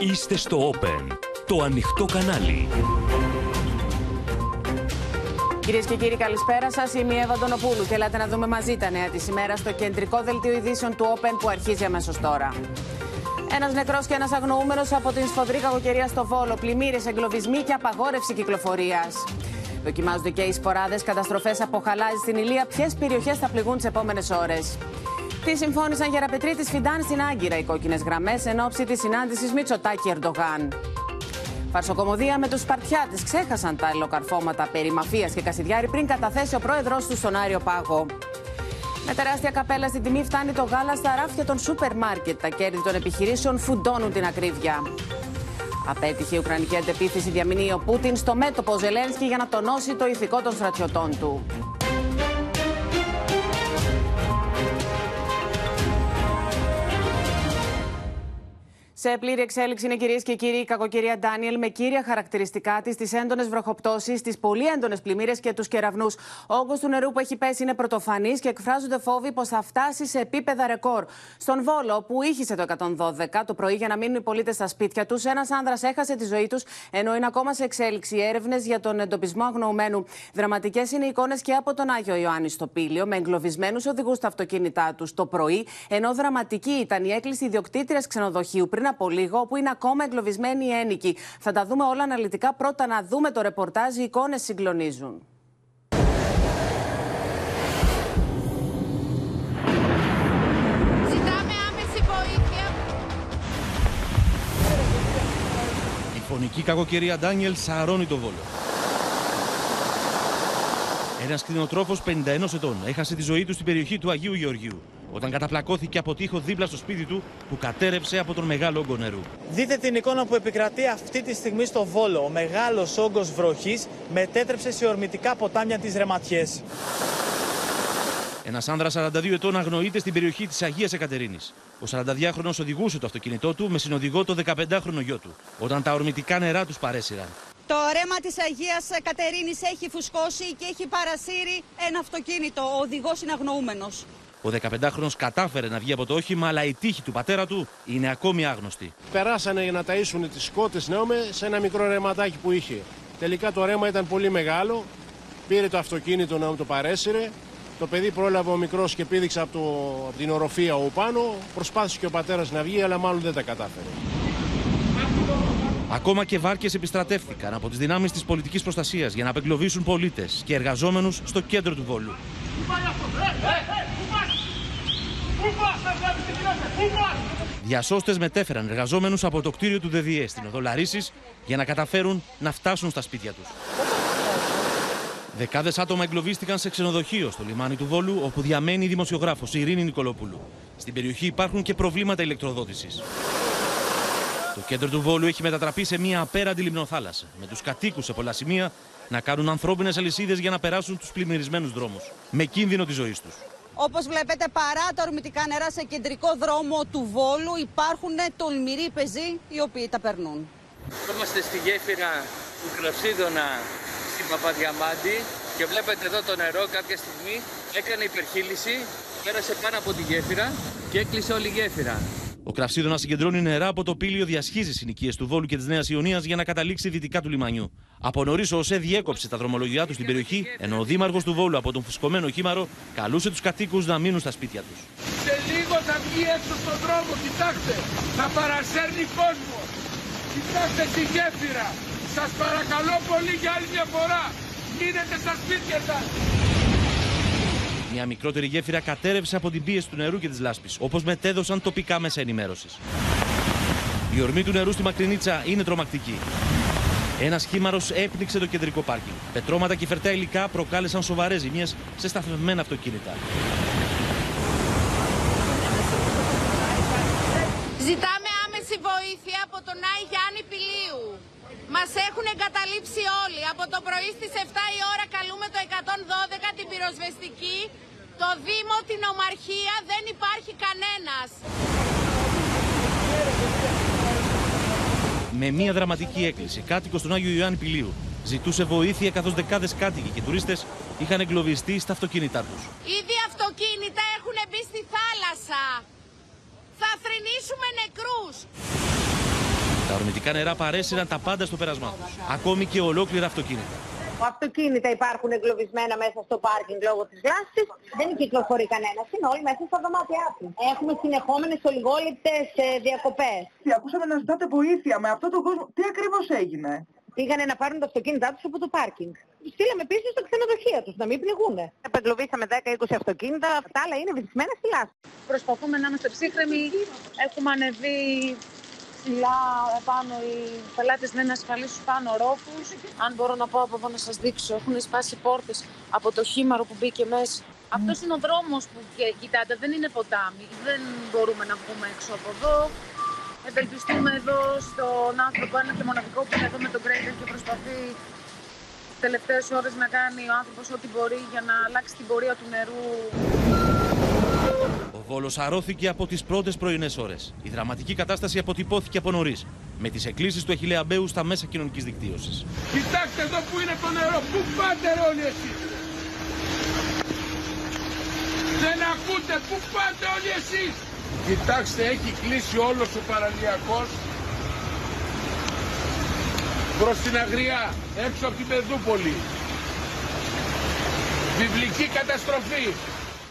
Είστε στο Open, το ανοιχτό κανάλι. Κυρίες και κύριοι, καλησπέρα σας. Είμαι η Εύα Ντονοπούλου και ελάτε να δούμε μαζί τα νέα της ημέρας στο κεντρικό δελτίο ειδήσεων του Open που αρχίζει αμέσως τώρα. Ένας νεκρός και ένας αγνοούμενος από την σφοδρή κακοκαιρία στο Βόλο. Πλημμύρες, εγκλωβισμοί και απαγόρευση κυκλοφορίας. Δοκιμάζονται και οι σποράδες, καταστροφές από χαλάζι στην Ηλία. Ποιες περιοχές θα πληγούν τις επόμενες ώρες; Τι συμφώνησαν Γεραπετρίτη Φιντάν στην Άγκυρα οι κόκκινες γραμμές εν ώψη της συνάντησης Μητσοτάκη Ερντογάν. Φαρσοκομωδία με τους Σπαρτιάτες ξέχασαν τα ελοκαρφώματα περί μαφίας και Κασιδιάρη πριν καταθέσει ο πρόεδρό του στον Άριο Πάγο. Με τεράστια καπέλα στην τιμή φτάνει το γάλα στα ράφια των σούπερ μάρκετ. Τα κέρδη των επιχειρήσεων φουντώνουν την ακρίβεια. Απέτυχε η Ουκρανική αντεπίθεση, διαμηνύει ο Πούτιν στο μέτωπο Ζελένσκι για να τονώσει το ηθικό των στρατιωτών του. Σε πλήρη εξέλιξη είναι κυρίες και κύριοι η κακοκαιρία Ντάνιελ με κύρια χαρακτηριστικά της τις έντονες βροχοπτώσεις, τις πολύ έντονες πλημμύρες και τους κεραυνούς. Ο όγκος του νερού που έχει πέσει είναι πρωτοφανής και εκφράζονται φόβοι πως θα φτάσει σε επίπεδα ρεκόρ. Στον Βόλο, που ήχησε το 112 το πρωί για να μείνουν οι πολίτες στα σπίτια τους, ένας άνδρας έχασε τη ζωή τους, ενώ είναι ακόμα σε εξέλιξη έρευνες για τον εντοπισμό αγνοωμένου. Δραματικές είναι οι εικόνες και από τον Άγιο Ιωάννη στο Πήλιο, με εγκλωβισμένους οδηγούς στα αυτοκίνητά τους το πρωί, ενώ δραματική ήταν η έκκληση ιδιοκτήτριας ξενοδοχείου πριν από λίγο, όπου είναι ακόμα εγκλωβισμένοι οι ένοικοι. Θα τα δούμε όλα αναλυτικά. Πρώτα να δούμε το ρεπορτάζ. Οι εικόνες συγκλονίζουν. Ζητάμε άμεση βοήθεια. Η φωνική κακοκαιρία Ντάνιελ σαρώνει το βόλο. Ένας κτηνοτρόφος 51 ετών έχασε τη ζωή του στην περιοχή του Αγίου Γεωργίου όταν καταπλακώθηκε από τείχο δίπλα στο σπίτι του που κατέρευσε από τον μεγάλο όγκο νερού. Δείτε την εικόνα που επικρατεί αυτή τη στιγμή στο Βόλο. Ο μεγάλος όγκος βροχής μετέτρεψε σε ορμητικά ποτάμια τι ρεματιές. Ένας άνδρας 42 ετών αγνοείται στην περιοχή της Αγίας Εκατερίνης. Ο 42χρονο οδηγούσε το αυτοκίνητό του με συνοδηγό το 15χρονο γιο του, όταν τα ορμητικά νερά τους παρέσυραν. Το ρέμα της Αγίας Κατερίνης έχει φουσκώσει και έχει παρασύρει ένα αυτοκίνητο. Ο οδηγός είναι αγνοούμενος. Ο 15χρονο κατάφερε να βγει από το όχημα, αλλά η τύχη του πατέρα του είναι ακόμη άγνωστη. Περάσανε για να ταΐσουν τις σκότες νέομε σε ένα μικρό ρεματάκι που είχε. Τελικά το ρέμα ήταν πολύ μεγάλο. Πήρε το αυτοκίνητο να μου το παρέσυρε. Το παιδί πρόλαβε ο μικρός και πήδηξε από, το, από την οροφία ο πάνω. Προσπάθησε και ο πατέρας να βγει, αλλά μάλλον δεν τα κατάφερε. Ακόμα και βάρκες επιστρατεύτηκαν από τις δυνάμεις της πολιτικής προστασίας για να απεγκλωβίσουν πολίτες και εργαζόμενους στο κέντρο του Βόλου. Διασώστες μετέφεραν εργαζόμενους από το κτίριο του ΔΔΕ στην οδό Λαρίσης για να καταφέρουν να φτάσουν στα σπίτια τους. Δεκάδες άτομα εγκλωβίστηκαν σε ξενοδοχείο στο λιμάνι του Βόλου, όπου διαμένει η δημοσιογράφος Ειρήνη Νικολόπουλου. Στην περιοχή υπάρχουν και προβλήματα ηλεκτροδότησης. Το κέντρο του Βόλου έχει μετατραπεί σε μια απέραντη λιμνοθάλασσα, με τους κατοίκους σε πολλά σημεία να κάνουν ανθρώπινες αλυσίδες για να περάσουν τους πλημμυρισμένους δρόμους, με κίνδυνο της ζωής τους. Όπως βλέπετε παρά τα ορμητικά νερά σε κεντρικό δρόμο του Βόλου υπάρχουν τολμηροί πεζοί οι οποίοι τα περνούν. Είμαστε στη γέφυρα του Κραυσίδωνα στην Παπαδιαμάντη και βλέπετε εδώ το νερό κάποια στιγμή έκανε υπερχείληση, πέρασε πάνω από τη γέφυρα και έκλεισε όλη η γέφυρα. Ο Κραυσίδωνας συγκεντρώνει νερά από το πύλιο διασχίζει συνοικίες του Βόλου και της Νέας Ιωνίας για να καταλήξει δυτικά του λιμανιού. Από νωρίς ο ΟΣΕ διέκοψε τα δρομολογιά του στην περιοχή, ενώ ο Δήμαρχος του Βόλου από τον φουσκωμένο χήμαρο καλούσε τους κατοίκους να μείνουν στα σπίτια τους. Σε λίγο θα βγει έξω στον δρόμο, κοιτάξτε, θα παρασέρνει κόσμο. Κοιτάξτε τη γέφυρα. Σας παρακαλώ πολύ για άλλη μια φορά. Μείνετε στα σπίτια σας. Μια μικρότερη γέφυρα κατέρευσε από την πίεση του νερού και της λάσπης, όπως μετέδωσαν τοπικά μέσα ενημέρωσης. Η ορμή του νερού στη Μακρινίτσα είναι τρομακτική. Ένας χήμαρος έπνιξε το κεντρικό πάρκινγκ. Πετρώματα και φερτά υλικά προκάλεσαν σοβαρές ζημιέ σε σταθμευμένα αυτοκίνητα. Ζητάμε άμεση βοήθεια από τον Άι Γιάννη Πηλίου. Μας έχουν εγκαταλείψει όλοι. Από το πρωί στις 7 η ώρα καλούμε το 112 την πυροσβεστική. Το Δήμο, την Ομαρχία, δεν υπάρχει κανένας. Με μια δραματική έκκληση, κάτοικος του Άγιο Ιωάννη Πηλίου ζητούσε βοήθεια καθώς δεκάδες κάτοικοι και τουρίστες είχαν εγκλωβιστεί στα αυτοκίνητά τους. Ήδη αυτοκίνητα έχουν μπει στη θάλασσα. Θα θρηνήσουμε νεκρούς. Τα ορμητικά νερά παρέσυραν τα πάντα στο πέρασμά τους. Ακόμη και ολόκληρα αυτοκίνητα. Αυτοκίνητα υπάρχουν εγκλωβισμένα μέσα στο πάρκινγκ λόγω της γλάστης. Δεν κυκλοφορεί κανένας. Είναι όλοι μέσα στα δωμάτια του. Έχουμε συνεχόμενες ολιγόλεπτες ε, διακοπές. Ακούσαμε να ζητάτε βοήθεια με αυτόν τον κόσμο. Τι ακριβώς έγινε; Πήγανε να πάρουν τα αυτοκίνητά τους από το πάρκινγκ. Στείλαμε πίσω στα ξενοδοχεία τους, να μην πληγούνε. Επεγκλωβίσαμε 10-20 αυτοκίνητα, τα άλλα είναι βυθισμένα στη λάσπη. Προσπαθούμε να είμαστε ψύχρεμοι. Έχουμε ανεβεί ψηλά επάνω οι πελάτες λένε να ασφαλίσουν πάνω ρόφους. Αν μπορώ να πω από εδώ να σας δείξω, έχουν σπάσει πόρτες από το χήμαρο που μπήκε μέσα. Mm. Αυτός είναι ο δρόμος που κοιτάτε, δεν είναι ποτάμι. Δεν μπορούμε να βγούμε έξω από εδώ. Ευελπιστούμε εδώ στον άνθρωπο ένα και μοναδικό που είναι εδώ με τον Γκρέιτερ και προσπαθεί τις τελευταίες ώρες να κάνει ο άνθρωπος ό,τι μπορεί για να αλλάξει την πορεία του νερού. Ο Βόλος αρώθηκε από τις πρώτες πρωινές ώρες. Η δραματική κατάσταση αποτυπώθηκε από νωρίς, με τις εκκλήσεις του Αχηλέα Μπέου στα μέσα κοινωνικής δικτύωσης. Κοιτάξτε εδώ που είναι το νερό, πού πάτε όλοι εσείς; Δεν ακούτε, πού πάτε όλοι εσείς; Κοιτάξτε, έχει κλείσει όλος ο παραλιακός προς την Αγριά, έξω από την Πεδούπολη. Βιβλική καταστροφή.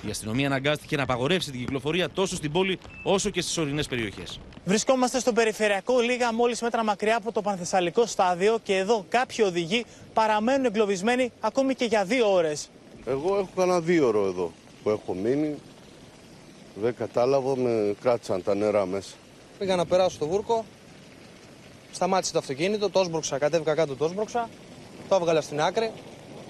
Η αστυνομία αναγκάστηκε να απαγορεύσει την κυκλοφορία τόσο στην πόλη όσο και στις ορεινές περιοχές. Βρισκόμαστε στο περιφερειακό, λίγα μόλις μέτρα μακριά από το Πανθεσσαλικό στάδιο και εδώ κάποιοι οδηγοί παραμένουν εγκλωβισμένοι ακόμη και για δύο ώρες. Εγώ έχω κανένα δύο ώρο εδώ που έχω μείνει. Δεν κατάλαβα, με κράτησαν τα νερά μέσα. Πήγα να περάσω στο βούρκο, σταμάτησε το αυτοκίνητο, το όσμπροξα, κατέβηκα κάτω το όσμπροξα, το έβγαλα στην άκρη.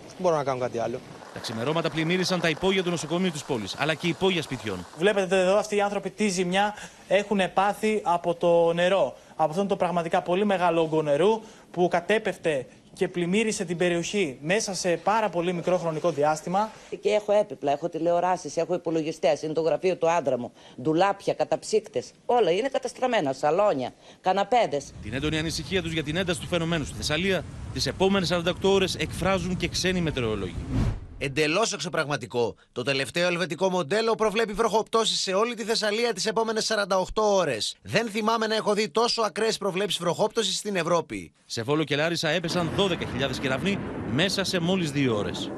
Δεν μπορώ να κάνω κάτι άλλο. Τα ξημερώματα πλημμύρισαν τα υπόγεια του νοσοκομείου της πόλης, αλλά και υπόγεια σπιτιών. Βλέπετε εδώ αυτοί οι άνθρωποι τι ζημιά έχουν πάθει από το νερό. Από αυτόν το πραγματικά πολύ μεγάλο όγκο νερού που κατέπεφτε και πλημμύρισε την περιοχή μέσα σε πάρα πολύ μικρό χρονικό διάστημα. Και έχω έπιπλα, έχω τηλεοράσεις, έχω υπολογιστές, είναι το γραφείο του άντρα μου, ντουλάπια, καταψύκτες. Όλα είναι καταστραμμένα, σαλόνια, καναπέδες. Την έντονη ανησυχία τους για την ένταση του φαινομένου στη Θεσσαλία, τις επόμενες 48 ώρες εκφράζουν και ξένοι μετεωρολόγοι. Εντελώς εξωπραγματικό. Το τελευταίο ελβετικό μοντέλο προβλέπει βροχοπτώσεις σε όλη τη Θεσσαλία τις επόμενες 48 ώρες. Δεν θυμάμαι να έχω δει τόσο ακραίες προβλέψεις βροχόπτωση στην Ευρώπη. Σε Βόλο και Λάρισα έπεσαν 12.000 κεραυνοί μέσα σε μόλις δύο ώρες.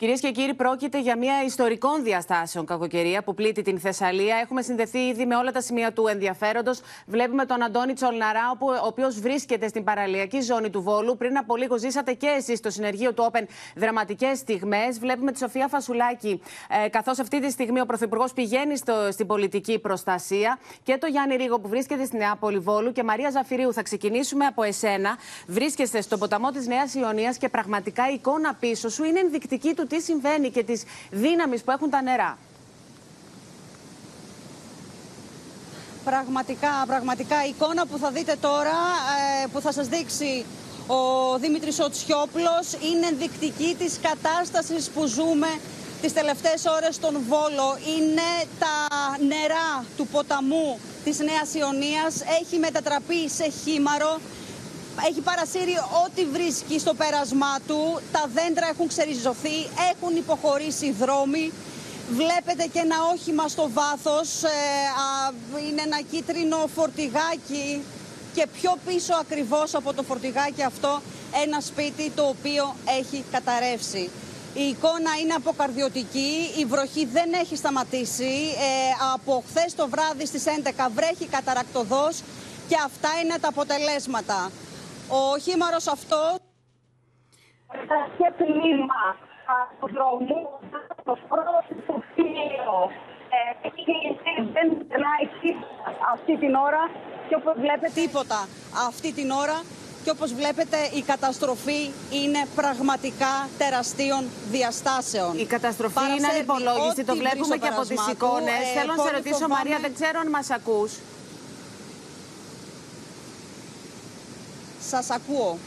Κυρίες και κύριοι, πρόκειται για μια ιστορικών διαστάσεων κακοκαιρία που πλήττει την Θεσσαλία. Έχουμε συνδεθεί ήδη με όλα τα σημεία του ενδιαφέροντος. Βλέπουμε τον Αντώνη Τσολναρά, ο οποίος βρίσκεται στην παραλιακή ζώνη του Βόλου. Πριν από λίγο ζήσατε και εσείς στο συνεργείο του Open δραματικές στιγμές. Βλέπουμε τη Σοφία Φασουλάκη, ε, καθώς αυτή τη στιγμή ο Πρωθυπουργός πηγαίνει στο, στην πολιτική προστασία. Και το Γιάννη Ρίγο που βρίσκεται στη Νεάπολη Βόλου. Και Μαρία Ζαφυρίου, θα ξεκινήσουμε από εσένα. Βρίσκεστε στο ποταμό της Νέας Ιωνίας και πραγματικά η εικόνα πίσω σου είναι ενδεικτική του τι συμβαίνει και τις δύναμεις που έχουν τα νερά. Πραγματικά, πραγματικά η εικόνα που θα δείτε τώρα, ε, που θα σας δείξει ο Δήμητρης Οτσιόπλος, είναι ενδεικτική της κατάστασης που ζούμε τις τελευταίες ώρες στον Βόλο. Είναι τα νερά του ποταμού της Νέας Ιωνίας, έχει μετατραπεί σε χήμαρο έχει παρασύρει ό,τι βρίσκει στο πέρασμά του. Τα δέντρα έχουν ξεριζωθεί, έχουν υποχωρήσει δρόμοι. Βλέπετε και ένα όχημα στο βάθος, ε, είναι ένα κίτρινο φορτηγάκι και πιο πίσω ακριβώς από το φορτηγάκι αυτό ένα σπίτι το οποίο έχει καταρρεύσει. Η εικόνα είναι αποκαρδιωτική, η βροχή δεν έχει σταματήσει. Ε, από χθες το βράδυ στις 11 βρέχει καταρακτοδός και αυτά είναι τα αποτελέσματα. Ο χήμαρος αυτό... Και πλήμα του δρόμου, το πρόσωπο φίλο, δεν περνάει αυτή την ώρα και όπως βλέπετε τίποτα αυτή την ώρα και όπως βλέπετε η καταστροφή είναι πραγματικά τεραστίων διαστάσεων. Η καταστροφή είναι ανυπολόγιστη, το βλέπουμε και από τις εικόνες. Ε, Θέλω να σε ρωτήσω Μαρία, δεν ξέρω αν μας ακούς. Σας ακούω.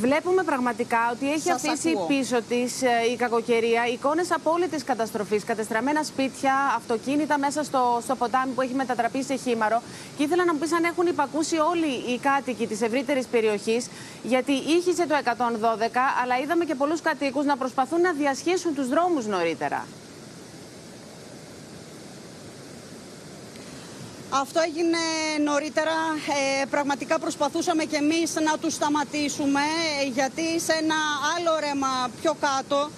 Βλέπουμε πραγματικά ότι έχει Σας αφήσει ακούω. πίσω της ε, η κακοκαιρία εικόνες απόλυτης καταστροφής. Κατεστραμμένα σπίτια, αυτοκίνητα μέσα στο, στο ποτάμι που έχει μετατραπεί σε χήμαρο. Και ήθελα να μου πεις αν έχουν υπακούσει όλοι οι κάτοικοι της ευρύτερης περιοχής, γιατί ήχησε το 112, αλλά είδαμε και πολλούς κατοίκους να προσπαθούν να διασχίσουν τους δρόμους νωρίτερα. Αυτό έγινε νωρίτερα. Ε, πραγματικά προσπαθούσαμε και εμείς να τους σταματήσουμε ε, γιατί σε ένα άλλο ρέμα πιο κάτω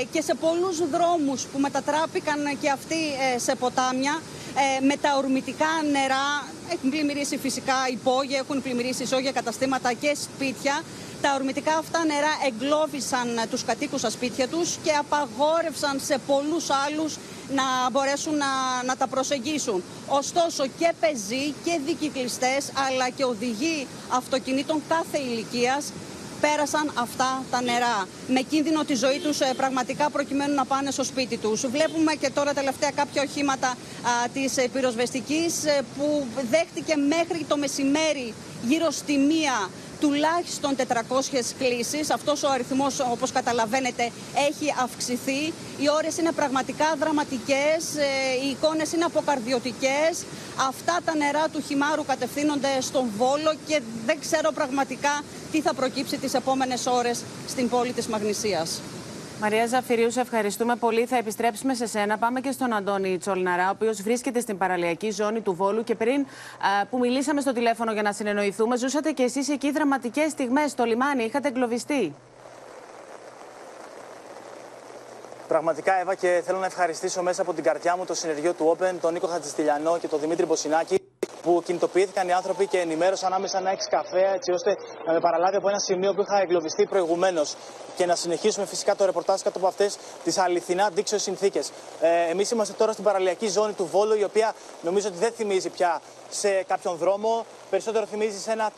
ε, και σε πολλούς δρόμους που μετατράπηκαν και αυτοί ε, σε ποτάμια με τα ορμητικά νερά έχουν πλημμυρίσει φυσικά υπόγεια, έχουν πλημμυρίσει ισόγεια καταστήματα και σπίτια. Τα ορμητικά αυτά νερά εγκλώβησαν τους κατοίκους στα σπίτια τους και απαγόρευσαν σε πολλούς άλλους να μπορέσουν να, να τα προσεγγίσουν. Ωστόσο και πεζοί και δικυκλιστές αλλά και οδηγοί αυτοκινήτων κάθε ηλικίας πέρασαν αυτά τα νερά με κίνδυνο τη ζωή τους ε, πραγματικά προκειμένου να πάνε στο σπίτι τους. Βλέπουμε και τώρα τελευταία κάποια οχήματα α, της ε, πυροσβεστικής ε, που δέχτηκε μέχρι το μεσημέρι γύρω στη μία τουλάχιστον 400 κλήσεις. Αυτός ο αριθμός, όπως καταλαβαίνετε, έχει αυξηθεί. Οι ώρες είναι πραγματικά δραματικές, ε, οι εικόνες είναι αποκαρδιωτικές. Αυτά τα νερά του χυμάρου κατευθύνονται στον Βόλο και δεν ξέρω πραγματικά τι θα προκύψει τις επόμενες ώρες στην πόλη της Μαγνησίας. Μαρία Ζαφυρίου, σε ευχαριστούμε πολύ. Θα επιστρέψουμε σε σένα. Πάμε και στον Αντώνη Τσολναρά, ο οποίος βρίσκεται στην παραλιακή ζώνη του Βόλου. Και πριν α, που μιλήσαμε στο τηλέφωνο για να συνεννοηθούμε, ζούσατε και εσείς εκεί δραματικές στιγμές στο λιμάνι. Είχατε εγκλωβιστεί. Πραγματικά, Εύα, και θέλω να ευχαριστήσω μέσα από την καρδιά μου το συνεργείο του Open, τον Νίκο Χατζηστηλιανό και τον Δημήτρη Μποσινάκη, που κινητοποιήθηκαν οι άνθρωποι και ενημέρωσαν άμεσα να έχει καφέ, έτσι ώστε να με παραλάβει από ένα σημείο που είχα εγκλωβιστεί προηγουμένως. Και να συνεχίσουμε φυσικά το ρεπορτάζ κάτω από αυτές τις αληθινά αντίξωε συνθήκες. Ε, Εμείς είμαστε τώρα στην παραλιακή ζώνη του Βόλου, η οποία νομίζω ότι δεν θυμίζει πια σε κάποιον δρόμο. Περισσότερο θυμίζει σε ένα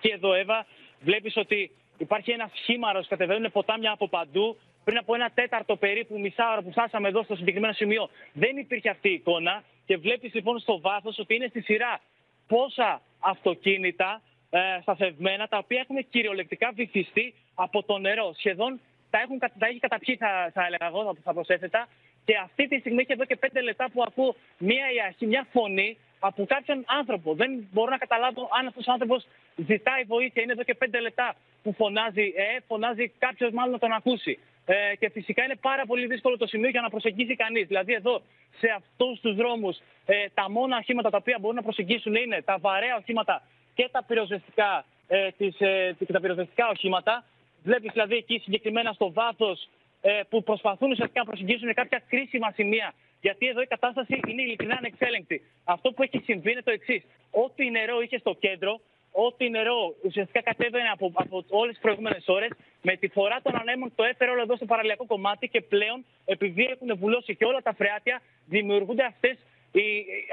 Και εδώ, Εύα, βλέπεις ότι υπάρχει ένα σχήμαρο, κατεβαίνουν ποτάμια από παντού πριν από ένα τέταρτο περίπου μισά ώρα που φτάσαμε εδώ στο συγκεκριμένο σημείο, δεν υπήρχε αυτή η εικόνα. Και βλέπεις λοιπόν στο βάθος ότι είναι στη σειρά πόσα αυτοκίνητα ε, σταθευμένα, τα οποία έχουν κυριολεκτικά βυθιστεί από το νερό. Σχεδόν τα, έχουν, τα έχει καταπιεί, θα, θα έλεγα εγώ, θα προσέθετα. Και αυτή τη στιγμή έχει εδώ και πέντε λεπτά που ακούω μία αρχή, μια φωνή από κάποιον άνθρωπο. Δεν μπορώ να καταλάβω αν αυτός ο άνθρωπος ζητάει βοήθεια. Είναι εδώ και πέντε λεπτά που φωνάζει, ε, φωνάζει κάποιος μάλλον να τον ακούσει. Ε, και φυσικά είναι πάρα πολύ δύσκολο το σημείο για να προσεγγίσει κανείς. Δηλαδή, εδώ σε αυτούς τους δρόμους, ε, τα μόνα οχήματα τα οποία μπορούν να προσεγγίσουν είναι τα βαρέα οχήματα και τα πυροσβεστικά, ε, τις, ε, τα πυροσβεστικά οχήματα. Βλέπεις δηλαδή εκεί συγκεκριμένα στο βάθος ε, που προσπαθούν ουσιαστικά να προσεγγίσουν κάποια κρίσιμα σημεία. Γιατί εδώ η κατάσταση είναι ειλικρινά ανεξέλεγκτη. Αυτό που έχει συμβεί είναι το εξής. Ό,τι νερό είχε στο κέντρο, ό,τι νερό ουσιαστικά κατέβαινε από, από όλες τις προηγούμενες ώρες, με τη φορά των ανέμων το έφερε όλο εδώ στο παραλιακό κομμάτι και πλέον, επειδή έχουν βουλώσει και όλα τα φρεάτια, δημιουργούνται αυτές οι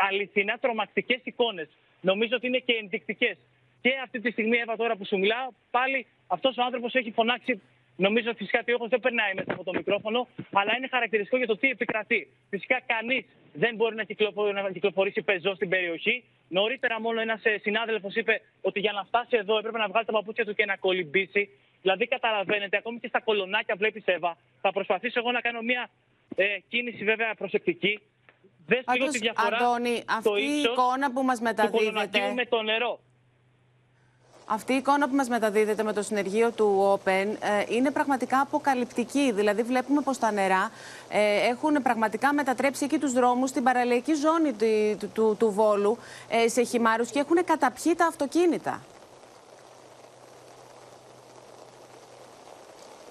αληθινά τρομακτικές εικόνες. Νομίζω ότι είναι και ενδεικτικές. Και αυτή τη στιγμή, Εύα, τώρα που σου μιλάω, πάλι αυτός ο άνθρωπος έχει φωνάξει Νομίζω φυσικά ότι ο δεν περνάει μέσα από το μικρόφωνο, αλλά είναι χαρακτηριστικό για το τι επικρατεί. Φυσικά κανείς δεν μπορεί να, να κυκλοφορήσει πεζός στην περιοχή. Νωρίτερα, μόνο ένας ε, συνάδελφος είπε ότι για να φτάσει εδώ έπρεπε να βγάλει τα παπούτσια του και να κολυμπήσει. Δηλαδή, καταλαβαίνετε, ακόμη και στα κολονάκια βλέπεις Εύα. Θα προσπαθήσω εγώ να κάνω μια ε, κίνηση βέβαια προσεκτική. Δεν λίγο τη διαφορά. Αντώνη, αυτή η εικόνα που μας μεταδίδεται. με το νερό. Αυτή η εικόνα που μας μεταδίδεται με το συνεργείο του Open ε, είναι πραγματικά αποκαλυπτική. Δηλαδή βλέπουμε πως τα νερά ε, έχουν πραγματικά μετατρέψει εκεί τους δρόμους στην παραλιακή ζώνη του, του, του Βόλου ε, σε χυμάρους και έχουν καταπιεί τα αυτοκίνητα.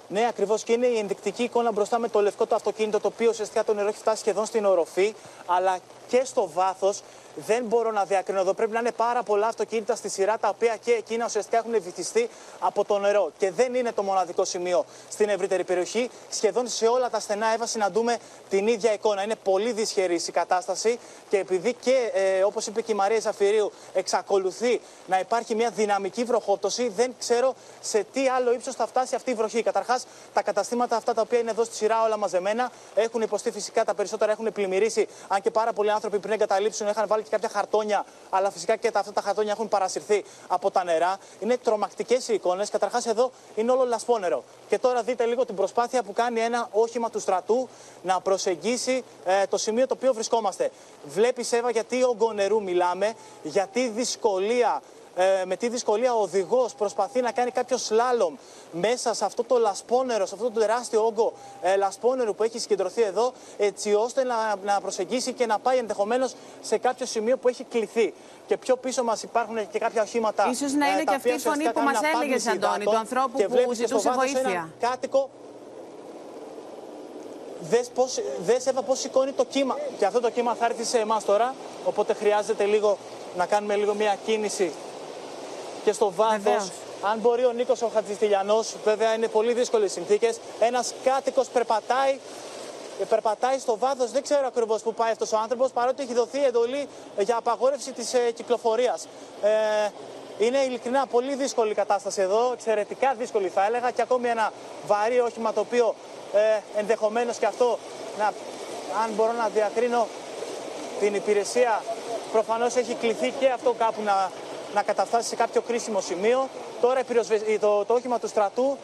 Ναι, ακριβώς και είναι η ενδεικτική εικόνα μπροστά με το λευκό το αυτοκίνητο, το οποίο ουσιαστικά το νερό έχει φτάσει σχεδόν στην οροφή, αλλά και στο βάθος δεν μπορώ να διακρίνω εδώ. Πρέπει να είναι πάρα πολλά αυτοκίνητα στη σειρά τα οποία και εκείνα ουσιαστικά έχουν βυθιστεί από το νερό. Και δεν είναι το μοναδικό σημείο στην ευρύτερη περιοχή. Σχεδόν σε όλα τα στενά έβα συναντούμε την ίδια εικόνα. Είναι πολύ δυσχερή η κατάσταση και επειδή και ε, όπως είπε και η Μαρία Ζαφυρίου, εξακολουθεί να υπάρχει μια δυναμική βροχόπτωση, δεν ξέρω σε τι άλλο ύψος θα φτάσει αυτή η βροχή. Καταρχάς, τα καταστήματα αυτά τα οποία είναι εδώ στη σειρά όλα μαζεμένα έχουν υποστεί φυσικά τα περισσότερα έχουν πλημμυρίσει. Αν και πάρα πολλοί άνθρωποι πριν εγκαταλείψουν είχαν βάλει και κάποια χαρτόνια, αλλά φυσικά και τα, αυτά τα χαρτόνια έχουν παρασυρθεί από τα νερά. Είναι τρομακτικές οι εικόνες. Καταρχάς, εδώ είναι όλο λασπόνερο. Και τώρα δείτε λίγο την προσπάθεια που κάνει ένα όχημα του στρατού να προσεγγίσει ε, το σημείο το οποίο βρισκόμαστε. Βλέπεις, Εύα, γιατί όγκο νερού μιλάμε, γιατί δυσκολία ε, με τι δυσκολία ο οδηγός προσπαθεί να κάνει κάποιο σλάλομ μέσα σε αυτό το λασπόνερο, σε αυτό το τεράστιο όγκο ε, λασπόνερου που έχει συγκεντρωθεί εδώ, έτσι ώστε να, να προσεγγίσει και να πάει ενδεχομένως σε κάποιο σημείο που έχει κληθεί. Και πιο πίσω μας υπάρχουν και κάποια οχήματα. Ίσως να ε, είναι τα και αυτή οποία η φωνή ουσιαστικά που μας κάνουν έλεγες, απάντηση Αντώνη, του υδάτων ανθρώπου και που βλέπεις και στο ζητούσε βάθος βοήθεια. έναν κάτοικο Δες, πώς, δες Εύα πώς σηκώνει το κύμα. Και αυτό το κύμα θα έρθει σε εμάς τώρα, οπότε χρειάζεται λίγο να κάνουμε λίγο μια κίνηση και στο βάθος. Βεβαίως. Αν μπορεί ο Νίκος ο Χατζηστηλιανός, βέβαια είναι πολύ δύσκολες συνθήκες, ένας κάτοικος περπατάει ε, περπατάει στο βάθος, δεν ξέρω ακριβώς πού πάει αυτός ο άνθρωπος, παρότι έχει δοθεί εντολή για απαγόρευση της ε, κυκλοφορίας. Ε, είναι ειλικρινά πολύ δύσκολη η κατάσταση εδώ, εξαιρετικά δύσκολη θα έλεγα και ακόμη ένα βαρύ όχημα το οποίο ε, ενδεχομένως και αυτό, να, αν μπορώ να διακρίνω την υπηρεσία, προφανώς έχει κληθεί και αυτό κάπου να, να καταφτάσει σε κάποιο κρίσιμο σημείο. Τώρα η πυροσβε- το, το όχημα του στρατού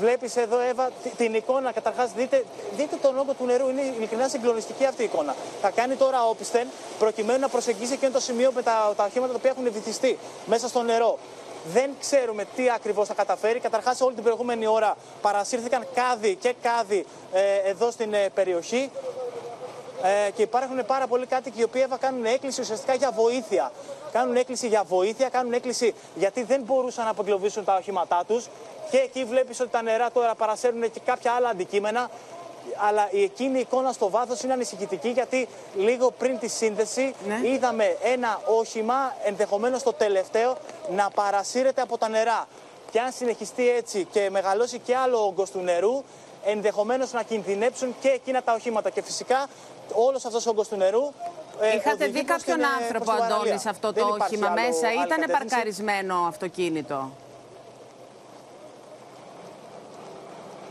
Βλέπεις εδώ, Εύα, τη- την εικόνα. Καταρχάς, δείτε, δείτε τον όγκο του νερού. Είναι ειλικρινά συγκλονιστική αυτή η εικόνα. Θα κάνει τώρα όπισθεν προκειμένου να προσεγγίσει και το σημείο με τα, τα οχήματα τα οποία έχουν βυθιστεί μέσα στο νερό. Δεν ξέρουμε τι ακριβώς θα καταφέρει. Καταρχάς, όλη την προηγούμενη ώρα παρασύρθηκαν κάδοι και κάδοι ε, εδώ στην ε, περιοχή. Ε, και υπάρχουν πάρα πολλοί κάτοικοι οι οποίοι Εύα, κάνουν έκκληση ουσιαστικά για βοήθεια. Κάνουν έκκληση για βοήθεια, κάνουν έκκληση γιατί δεν μπορούσαν να απογκλωβίσουν τα οχήματά τους. Και εκεί βλέπεις ότι τα νερά τώρα παρασέρνουν και κάποια άλλα αντικείμενα. Αλλά η εκείνη η εικόνα στο βάθος είναι ανησυχητική γιατί λίγο πριν τη σύνδεση είδαμε ένα όχημα, ενδεχομένως το τελευταίο, να παρασύρεται από τα νερά. Και αν συνεχιστεί έτσι και μεγαλώσει και άλλο όγκος του νερού, ενδεχομένως να κινδυνέψουν και εκείνα τα οχήματα. Και φυσικά όλος αυτός ο όγκος του νερού. Ε, Είχατε οδηγεί δει προς κάποιον την, ε, άνθρωπο, προς τη Αντώνη, παραλία. σε αυτό Δεν το υπάρχει όχημα άλλο- μέσα, άλλη ήταν κατεύθυνση. παρκαρισμένο αυτοκίνητο.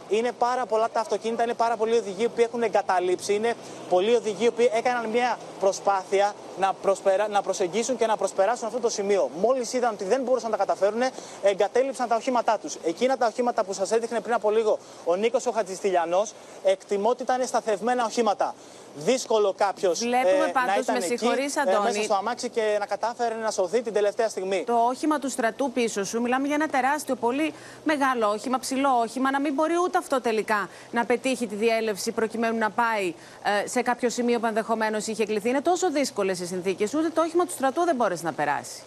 Είναι πάρα πολλά τα αυτοκίνητα, είναι πάρα πολλοί οδηγοί που έχουν εγκαταλείψει. Είναι πολλοί οδηγοί που έκαναν μια προσπάθεια να, προσπερα... να προσεγγίσουν και να προσπεράσουν αυτό το σημείο. Μόλις είδαν ότι δεν μπορούσαν να τα καταφέρουν, εγκατέλειψαν τα οχήματά τους. Εκείνα τα οχήματα που σας έδειχνε πριν από λίγο ο Νίκος ο Χατζηστηλιανός, εκτιμώ ότι ήταν σταθευμένα οχήματα. Δύσκολο κάποιος Βλέπουμε να πάντως, ήταν με εκεί, συγχωρείς, ε, Αντώνη. μέσα στο αμάξι και να κατάφερε να σωθεί την τελευταία στιγμή. Το όχημα του στρατού πίσω σου, μιλάμε για ένα τεράστιο, πολύ μεγάλο όχημα, ψηλό όχημα, να μην μπορεί ούτε αυτό τελικά να πετύχει τη διέλευση προκειμένου να πάει ε, σε κάποιο σημείο που ενδεχομένως είχε κληθεί. Είναι τόσο δύσκολες οι συνθήκες, ούτε το όχημα του στρατού δεν μπόρεσε να περάσει.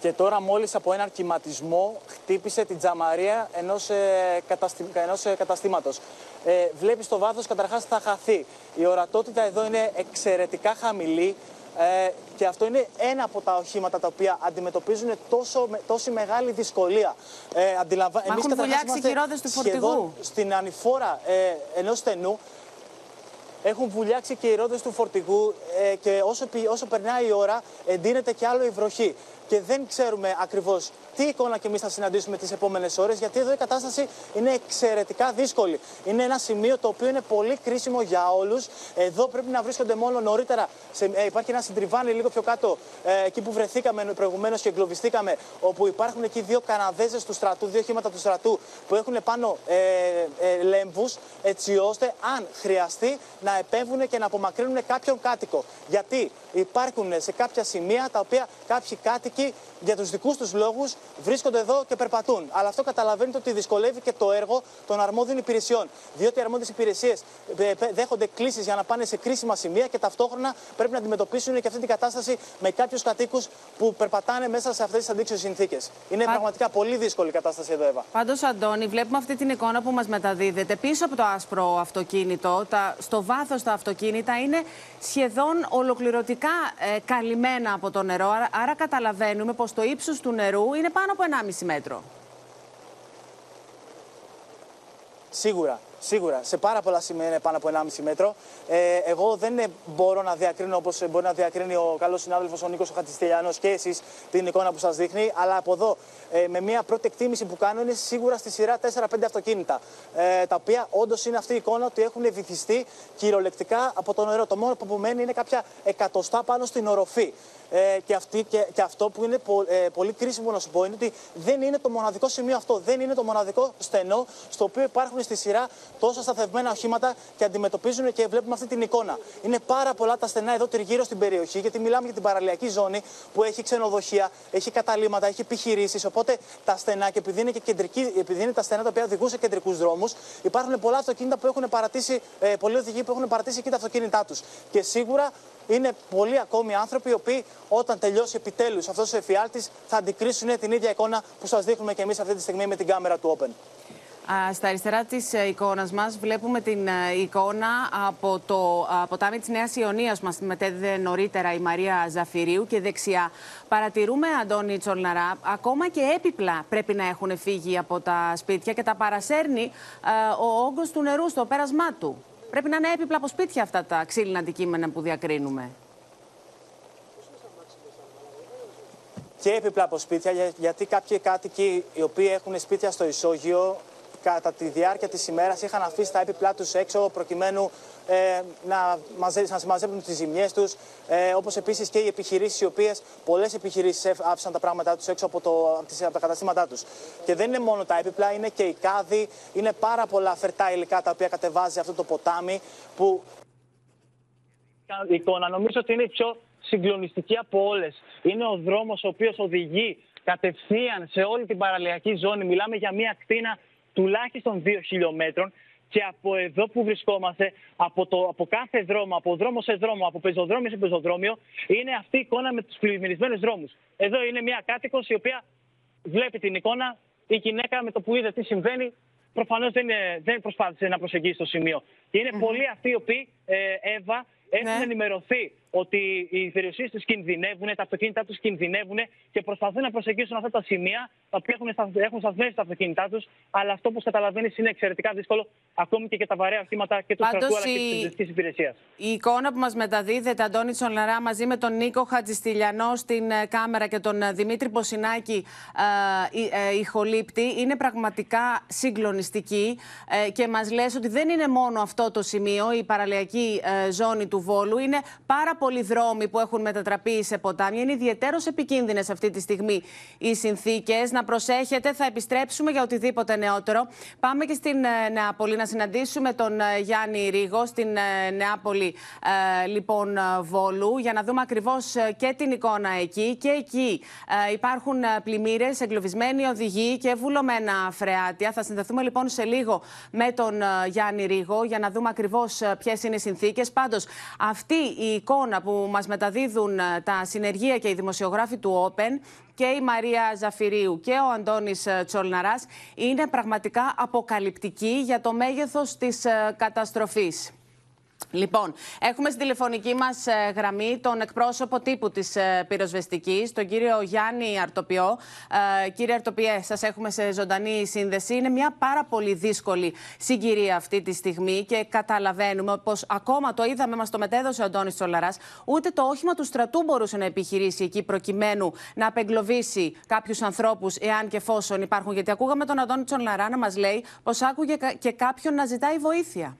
Και τώρα μόλις από έναν κυματισμό χτύπησε την τζαμαρία ενός, ε, καταστη... ενός ε, καταστήματος. Ε, βλέπεις το βάθος καταρχάς θα χαθεί. Η ορατότητα εδώ είναι εξαιρετικά χαμηλή ε, και αυτό είναι ένα από τα οχήματα τα οποία αντιμετωπίζουν τόσο, με- τόση μεγάλη δυσκολία. Ε, αντιλαμβα... Μα έχουν καταρχάς βουλιάξει είμαστε και οι ρόδες του σχεδόν φορτηγού. Στην ανηφόρα ε, ενός στενού έχουν βουλιάξει και οι ρόδες του φορτηγού ε, και όσο, πη- όσο περνάει η ώρα εντείνεται και άλλο η βροχή. Και δεν ξέρουμε ακριβώς τι εικόνα και εμείς θα συναντήσουμε τις επόμενες ώρες γιατί εδώ η κατάσταση είναι εξαιρετικά δύσκολη. Είναι ένα σημείο το οποίο είναι πολύ κρίσιμο για όλους. Εδώ πρέπει να βρίσκονται μόνο νωρίτερα. Σε, ε, υπάρχει ένα συντριβάνι λίγο πιο κάτω ε, εκεί που βρεθήκαμε προηγουμένως και εγκλωβιστήκαμε όπου υπάρχουν εκεί δύο Καναδέζες του στρατού, δύο χήματα του στρατού που έχουν πάνω ε, ε, λέμβους έτσι ώστε αν χρειαστεί να επέμβουν και να απομακρύνουν κάποιον κάτοικο. Γιατί υπάρχουν σε κάποια σημεία τα οποία κάποιοι κάτοικοι για τους δικούς τους λόγους βρίσκονται εδώ και περπατούν. Αλλά αυτό καταλαβαίνετε ότι δυσκολεύει και το έργο των αρμόδιων υπηρεσιών. Διότι οι αρμόδιες υπηρεσίες ε, ε, δέχονται κλήσεις για να πάνε σε κρίσιμα σημεία και ταυτόχρονα πρέπει να αντιμετωπίσουν και αυτή την κατάσταση με κάποιους κατοίκους που περπατάνε μέσα σε αυτές τις αντίξωες συνθήκες. Είναι πραγματικά πολύ δύσκολη η κατάσταση εδώ, Εύα. Πάντως, Αντώνη, βλέπουμε αυτή την εικόνα που μας μεταδίδεται. Πίσω από το άσπρο αυτοκίνητο, τα, στο βάθος τα αυτοκίνητα είναι σχεδόν ολοκληρωτικά ε, καλυμμένα από το νερό. Άρα, άρα καταλαβαίνουμε πως το ύψος του νερού είναι πάνω από 1,5 μέτρο. Σίγουρα, σίγουρα. Σε πάρα πολλά σημεία είναι πάνω από 1,5 μέτρο. Ε, εγώ δεν ε, μπορώ να διακρίνω όπως μπορεί να διακρίνει ο καλός συνάδελφος ο Νίκος Χατζηστηλιανός και εσείς την εικόνα που σας δείχνει. Αλλά από εδώ, ε, με μια πρώτη εκτίμηση που κάνω, είναι σίγουρα στη σειρά 4-5 αυτοκίνητα. Ε, τα οποία όντως είναι αυτή η εικόνα ότι έχουν βυθιστεί κυριολεκτικά από το νερό. Το μόνο που απομένει είναι κάποια εκατοστά πάνω στην οροφή. Ε, και, αυτή, και, και αυτό που είναι πο, ε, πολύ κρίσιμο να σου πω είναι ότι δεν είναι το μοναδικό σημείο αυτό. Δεν είναι το μοναδικό στενό στο οποίο υπάρχουν στη σειρά τόσα σταθευμένα οχήματα και αντιμετωπίζουν και βλέπουμε αυτή την εικόνα. Είναι πάρα πολλά τα στενά εδώ τριγύρω στην περιοχή, γιατί μιλάμε για την παραλιακή ζώνη που έχει ξενοδοχεία, έχει καταλήμματα, έχει επιχειρήσεις. Οπότε τα στενά, και επειδή είναι, και κεντρική, επειδή είναι τα στενά τα οποία οδηγούν σε κεντρικούς δρόμους, υπάρχουν πολλά αυτοκίνητα που έχουν παρατήσει, ε, πολλοί οδηγοί που έχουν παρατήσει εκεί τα αυτοκίνητά τους. Και σίγουρα είναι πολλοί ακόμη άνθρωποι οι οποίοι όταν τελειώσει επιτέλους αυτός ο εφιάλτης θα αντικρίσουν την ίδια εικόνα που σας δείχνουμε και εμείς αυτή τη στιγμή με την κάμερα του Open. Στα αριστερά της ε, εικόνας μας βλέπουμε την ε, εικόνα από το ποτάμι της Νέας Ιωνίας μας μετέδιδε νωρίτερα η Μαρία Ζαφυρίου και δεξιά παρατηρούμε Αντώνη Τσολναρά ακόμα και έπιπλα πρέπει να έχουν φύγει από τα σπίτια και τα παρασέρνει ε, ο όγκος του νερού στο πέρασμά του. Πρέπει να είναι έπιπλα από σπίτια αυτά τα ξύλινα αντικείμενα που διακρίνουμε. Και έπιπλα από σπίτια, γιατί κάποιοι κάτοικοι οι οποίοι έχουν σπίτια στο ισόγειο κατά τη διάρκεια της ημέρας είχαν αφήσει τα έπιπλά τους έξω προκειμένου ε, να, μαζε, να συμμαζέψουν τις ζημιές τους, ε, όπως επίσης και οι επιχειρήσεις οι οποίες πολλές επιχειρήσεις άφησαν τα πράγματά τους έξω από, το, από, τα καταστήματά τους. Και δεν είναι μόνο τα έπιπλα, είναι και η κάδη, είναι πάρα πολλά φερτά υλικά τα οποία κατεβάζει αυτό το ποτάμι που... Η εικόνα νομίζω ότι είναι η πιο συγκλονιστική από όλες. Είναι ο δρόμος ο οποίος οδηγεί κατευθείαν σε όλη την παραλιακή ζώνη. Μιλάμε για μια κτίνα τουλάχιστον 2 χιλιόμετρων και από εδώ που βρισκόμαστε, από, το, από κάθε δρόμο, από δρόμος σε δρόμο, από πεζοδρόμιο σε πεζοδρόμιο, είναι αυτή η εικόνα με τους πλημμυρισμένους δρόμους. Εδώ είναι μια κάτοικος η οποία βλέπει την εικόνα, η γυναίκα με το που είδε τι συμβαίνει, προφανώς δεν, δεν προσπάθησε να προσεγγίσει το σημείο. Και είναι πολλοί αυτοί οι οποίοι, ε, Εύα, έχουν ναι. ενημερωθεί ότι οι περιουσίε τους κινδυνεύουν, τα αυτοκίνητά τους κινδυνεύουν και προσπαθούν να προσεγγίσουν αυτά τα σημεία τα οποία έχουν, έχουν σταθμίσει τα αυτοκίνητά τους. Αλλά αυτό που καταλαβαίνεις είναι εξαιρετικά δύσκολο ακόμη και για τα βαρέα οχήματα και του στρατού αλλά και της πολιτική υπηρεσίας. Η εικόνα που μας μεταδίδεται, Αντώνη Τσολαρά, μαζί με τον Νίκο Χατζηστηλιανό στην ε, κάμερα και τον ε, Δημήτρη Ποσινάκη ε, ηχολήπτη, είναι πραγματικά συγκλονιστική και μας λες ότι δεν είναι μόνο αυτό το σημείο, η παραλιακή ζώνη του Βόλου, είναι πάρα πολλοί δρόμοι που έχουν μετατραπεί σε ποτάμια. Είναι ιδιαίτερω επικίνδυνες αυτή τη στιγμή οι συνθήκες. Να προσέχετε, θα επιστρέψουμε για οτιδήποτε νεότερο. Πάμε και στην ε, Νεάπολη να συναντήσουμε τον ε, Γιάννη Ρίγο στην ε, Νεάπολη λοιπόν Βόλου για να δούμε ακριβώς και την εικόνα εκεί. Και εκεί υπάρχουν πλημμύρες, εγκλωβισμένοι οδηγοί και βουλωμένα φρεάτια. Θα συνδεθούμε λοιπόν σε λίγο με τον Γιάννη Ρίγο για να δούμε ακριβώς ποιες είναι οι συνθήκες. Πάντως, αυτή η εικόνα που μας μεταδίδουν ε, τα συνεργεία και οι δημοσιογράφοι του Open και η Μαρία Ζαφυρίου και ο Αντώνης ε, Τσολναράς είναι πραγματικά αποκαλυπτική για το μέγεθος της ε, καταστροφής. Λοιπόν, έχουμε στην τηλεφωνική μας ε, γραμμή τον εκπρόσωπο τύπου της ε, πυροσβεστικής, τον κύριο Γιάννη Αρτοπιό. Ε, κύριε Αρτοπιέ, σας έχουμε σε ζωντανή σύνδεση. Είναι μια πάρα πολύ δύσκολη συγκυρία αυτή τη στιγμή και καταλαβαίνουμε πως ακόμα το είδαμε, μας το μετέδωσε ο Αντώνης Τσολαράς, ούτε το όχημα του στρατού μπορούσε να επιχειρήσει εκεί προκειμένου να απεγκλωβίσει κάποιους ανθρώπους, εάν και εφόσον υπάρχουν. Γιατί ακούγαμε τον Αντώνη Τσολαρά να μας λέει πως άκουγε και κάποιον να ζητάει βοήθεια.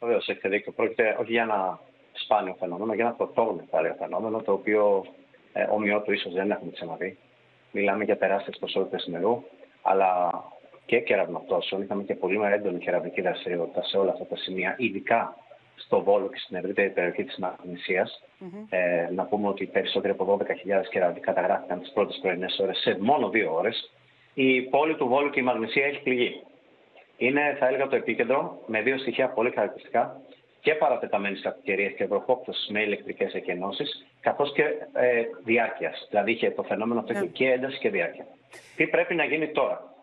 Βεβαίως, έχετε δίκιο. Πρόκειται όχι για ένα σπάνιο φαινόμενο, για ένα πρωτόγνωρο φαινόμενο, το οποίο ε, ομοιό του ίσως δεν έχουμε ξαναδεί. Μιλάμε για τεράστιες ποσότητες νερού, αλλά και κεραυνοπτώσεων. Είχαμε και πολύ έντονη κεραυνική δραστηριότητα σε όλα αυτά τα σημεία, ειδικά στο Βόλο και στην ευρύτερη περιοχή της Μαγνησίας. Mm-hmm. Ε, να πούμε ότι περισσότεροι από 12.000 κεραυνοί καταγράφηκαν τις πρώτες πρωινές ώρες σε μόνο δύο ώρες. Η πόλη του Βόλου και η Μαγνησία έχει πληγεί είναι, θα έλεγα, το επίκεντρο με δύο στοιχεία πολύ χαρακτηριστικά και παρατεταμένης κακοκαιρία και βροχόπτωση με ηλεκτρικές εκενώσεις, καθώς και ε, διάρκειας. Δηλαδή είχε το φαινόμενο αυτό yeah. και ένταση και διάρκεια. Τι πρέπει να γίνει τώρα;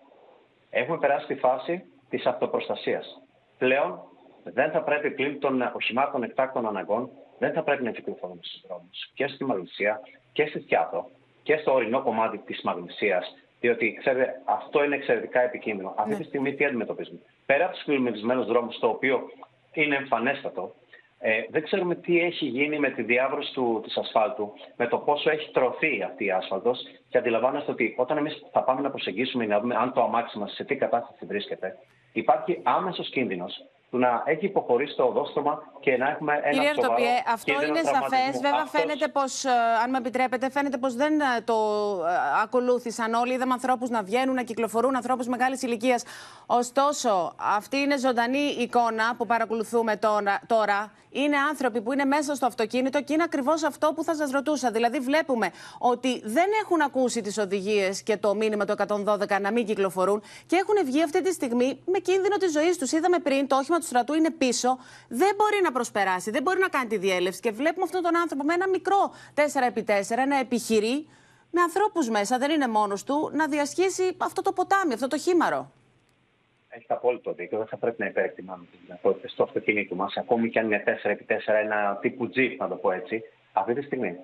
Έχουμε περάσει τη φάση της αυτοπροστασίας. Πλέον δεν θα πρέπει πλην των οχημάτων εκτάκτων αναγκών, δεν θα πρέπει να κυκλοφορούμε στους δρόμους. Και στη Μαγνησία και στη Θιάτο και στο ορεινό κομμάτι της Μαγνησίας διότι, ξέρετε, αυτό είναι εξαιρετικά επικίνδυνο. Ναι. Αυτή τη στιγμή τι αντιμετωπίζουμε; Πέρα από τους κλιμακισμένους δρόμους, το οποίο είναι εμφανέστατο, ε, δεν ξέρουμε τι έχει γίνει με τη διάβρωση του, της ασφάλτου, με το πόσο έχει τρωθεί αυτή η άσφαλτος και αντιλαμβάνεστε ότι όταν εμείς θα πάμε να προσεγγίσουμε να δούμε αν το αμάξι μας σε τι κατάσταση βρίσκεται, υπάρχει άμεσος κίνδυνος του να έχει υποχωρήσει το οδόστρωμα και να έχουμε ένα Κύριε σοβαρό Αρτοπιέ, αυτό κίνδυνο είναι σαφές. τραυματισμού. Βέβαια, Αυτός- φαίνεται πως, αν με επιτρέπετε, φαίνεται πως δεν ε, το ε, ακολούθησαν όλοι. Είδαμε ανθρώπους να βγαίνουν, να κυκλοφορούν, ανθρώπους μεγάλης ηλικίας. Ωστόσο, αυτή είναι ζωντανή εικόνα που παρακολουθούμε τώρα- τώρα. Είναι άνθρωποι που είναι μέσα στο αυτοκίνητο και είναι ακριβώς αυτό που θα σας ρωτούσα. Δηλαδή, βλέπουμε ότι δεν έχουν ακούσει τις οδηγίες και το μήνυμα του 112 να μην κυκλοφορούν και έχουν βγει αυτή τη στιγμή με κίνδυνο της ζωής τους. Είδαμε πριν, το όχημα του στρατού είναι πίσω, δεν μπορεί να προσπεράσει, δεν μπορεί να κάνει τη διέλευση. Και βλέπουμε αυτόν τον άνθρωπο με ένα μικρό 4x4 να επιχειρεί με ανθρώπους μέσα, δεν είναι μόνος του, να διασχίσει αυτό το ποτάμι, αυτό το χήμαρο. Έχετε απόλυτο δίκιο. Δεν θα πρέπει να υπερεκτιμάμε τις δυνατότητες του αυτοκίνητου μας, ακόμη και αν είναι 4x4, ένα τύπου Jeep, να το πω έτσι. Αυτή τη στιγμή,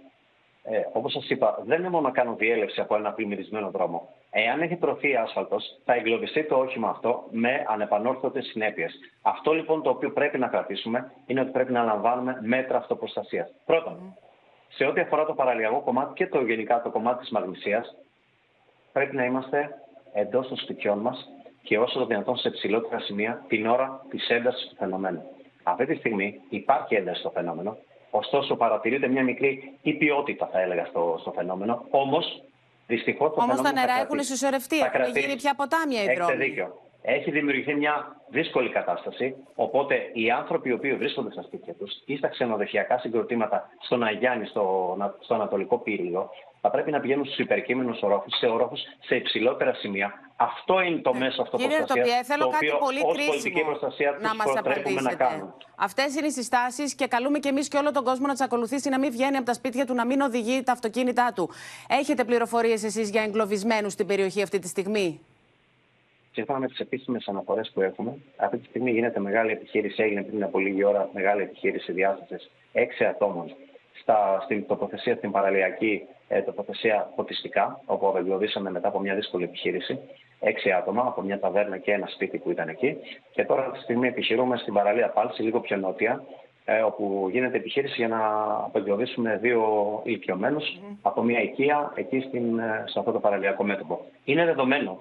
ε, όπως σας είπα, δεν είναι μόνο να κάνω διέλευση από ένα πλημμυρισμένο δρόμο. Εάν έχει τρωθεί άσφαλτος, θα εγκλωβιστεί το όχημα αυτό με ανεπανόρθωτες συνέπειες. Αυτό λοιπόν το οποίο πρέπει να κρατήσουμε είναι ότι πρέπει να λαμβάνουμε μέτρα αυτοπροστασίας. Πρώτον, σε ό,τι αφορά το παραλιακό κομμάτι και το γενικά το κομμάτι της μαγνησίας, πρέπει να είμαστε εντός των σπιτιών μας και όσο το δυνατόν σε ψηλότερα σημεία την ώρα της έντασης του φαινομένου. Αυτή τη στιγμή υπάρχει ένταση στο φαινόμενο, ωστόσο παρατηρείται μια μικρή υπιότητα, θα έλεγα, στο, στο φαινόμενο. Όμως, δυστυχώς το Όμως τα φαινόμενο θα νερά έχουν κρατήσει. συσσωρευτεί, Θα έχουν κρατήσει. γίνει πια ποτάμια οι Έχετε δρόμοι. δίκιο. Έχει δημιουργηθεί μια δύσκολη κατάσταση. Οπότε οι άνθρωποι οι οποίοι βρίσκονται στα σπίτια τους ή στα ξενοδοχειακά συγκροτήματα στον Αγιάννη, στο, στο Ανατολικό Πύργο, θα πρέπει να πηγαίνουν στους υπερκείμενους ορόφους, σε ορόφους σε υψηλότερα σημεία. Αυτό είναι το μέσο Ε, Κύριε αυτοπροστασία. Αρτοπιέ, θέλω το κάτι οποίο πολύ ως πολιτική κρίσιμο προστασία να τους μας προτρέπουμε να απαντήσετε. κάνουν. Αυτές είναι οι συστάσεις και καλούμε και εμείς και όλο τον κόσμο να τις ακολουθήσει, να μην βγαίνει από τα σπίτια του, να μην οδηγεί τα αυτοκίνητά του. Έχετε πληροφορίες εσείς για εγκλωβισμένους στην περιοχή αυτή τη στιγμή; Σύμφωνα με τι επίσημες αναφορές που έχουμε, αυτή τη στιγμή γίνεται μεγάλη επιχείρηση. Έγινε πριν από λίγη ώρα μεγάλη επιχείρηση διάσταση έξι ατόμων στα, στην τοποθεσία, στην παραλιακή ε, τοποθεσία ποτιστικά, όπου απεγκλωβίσαμε μετά από μια δύσκολη επιχείρηση. Έξι άτομα από μια ταβέρνα και ένα σπίτι που ήταν εκεί. Και τώρα αυτή τη στιγμή επιχειρούμε στην παραλία Πάλση, λίγο πιο νότια, ε, όπου γίνεται επιχείρηση για να απεγκλωβίσουμε δύο ηλικιωμένους από μια οικία εκεί στην, ε, σε αυτό το παραλιακό μέτωπο. Είναι δεδομένο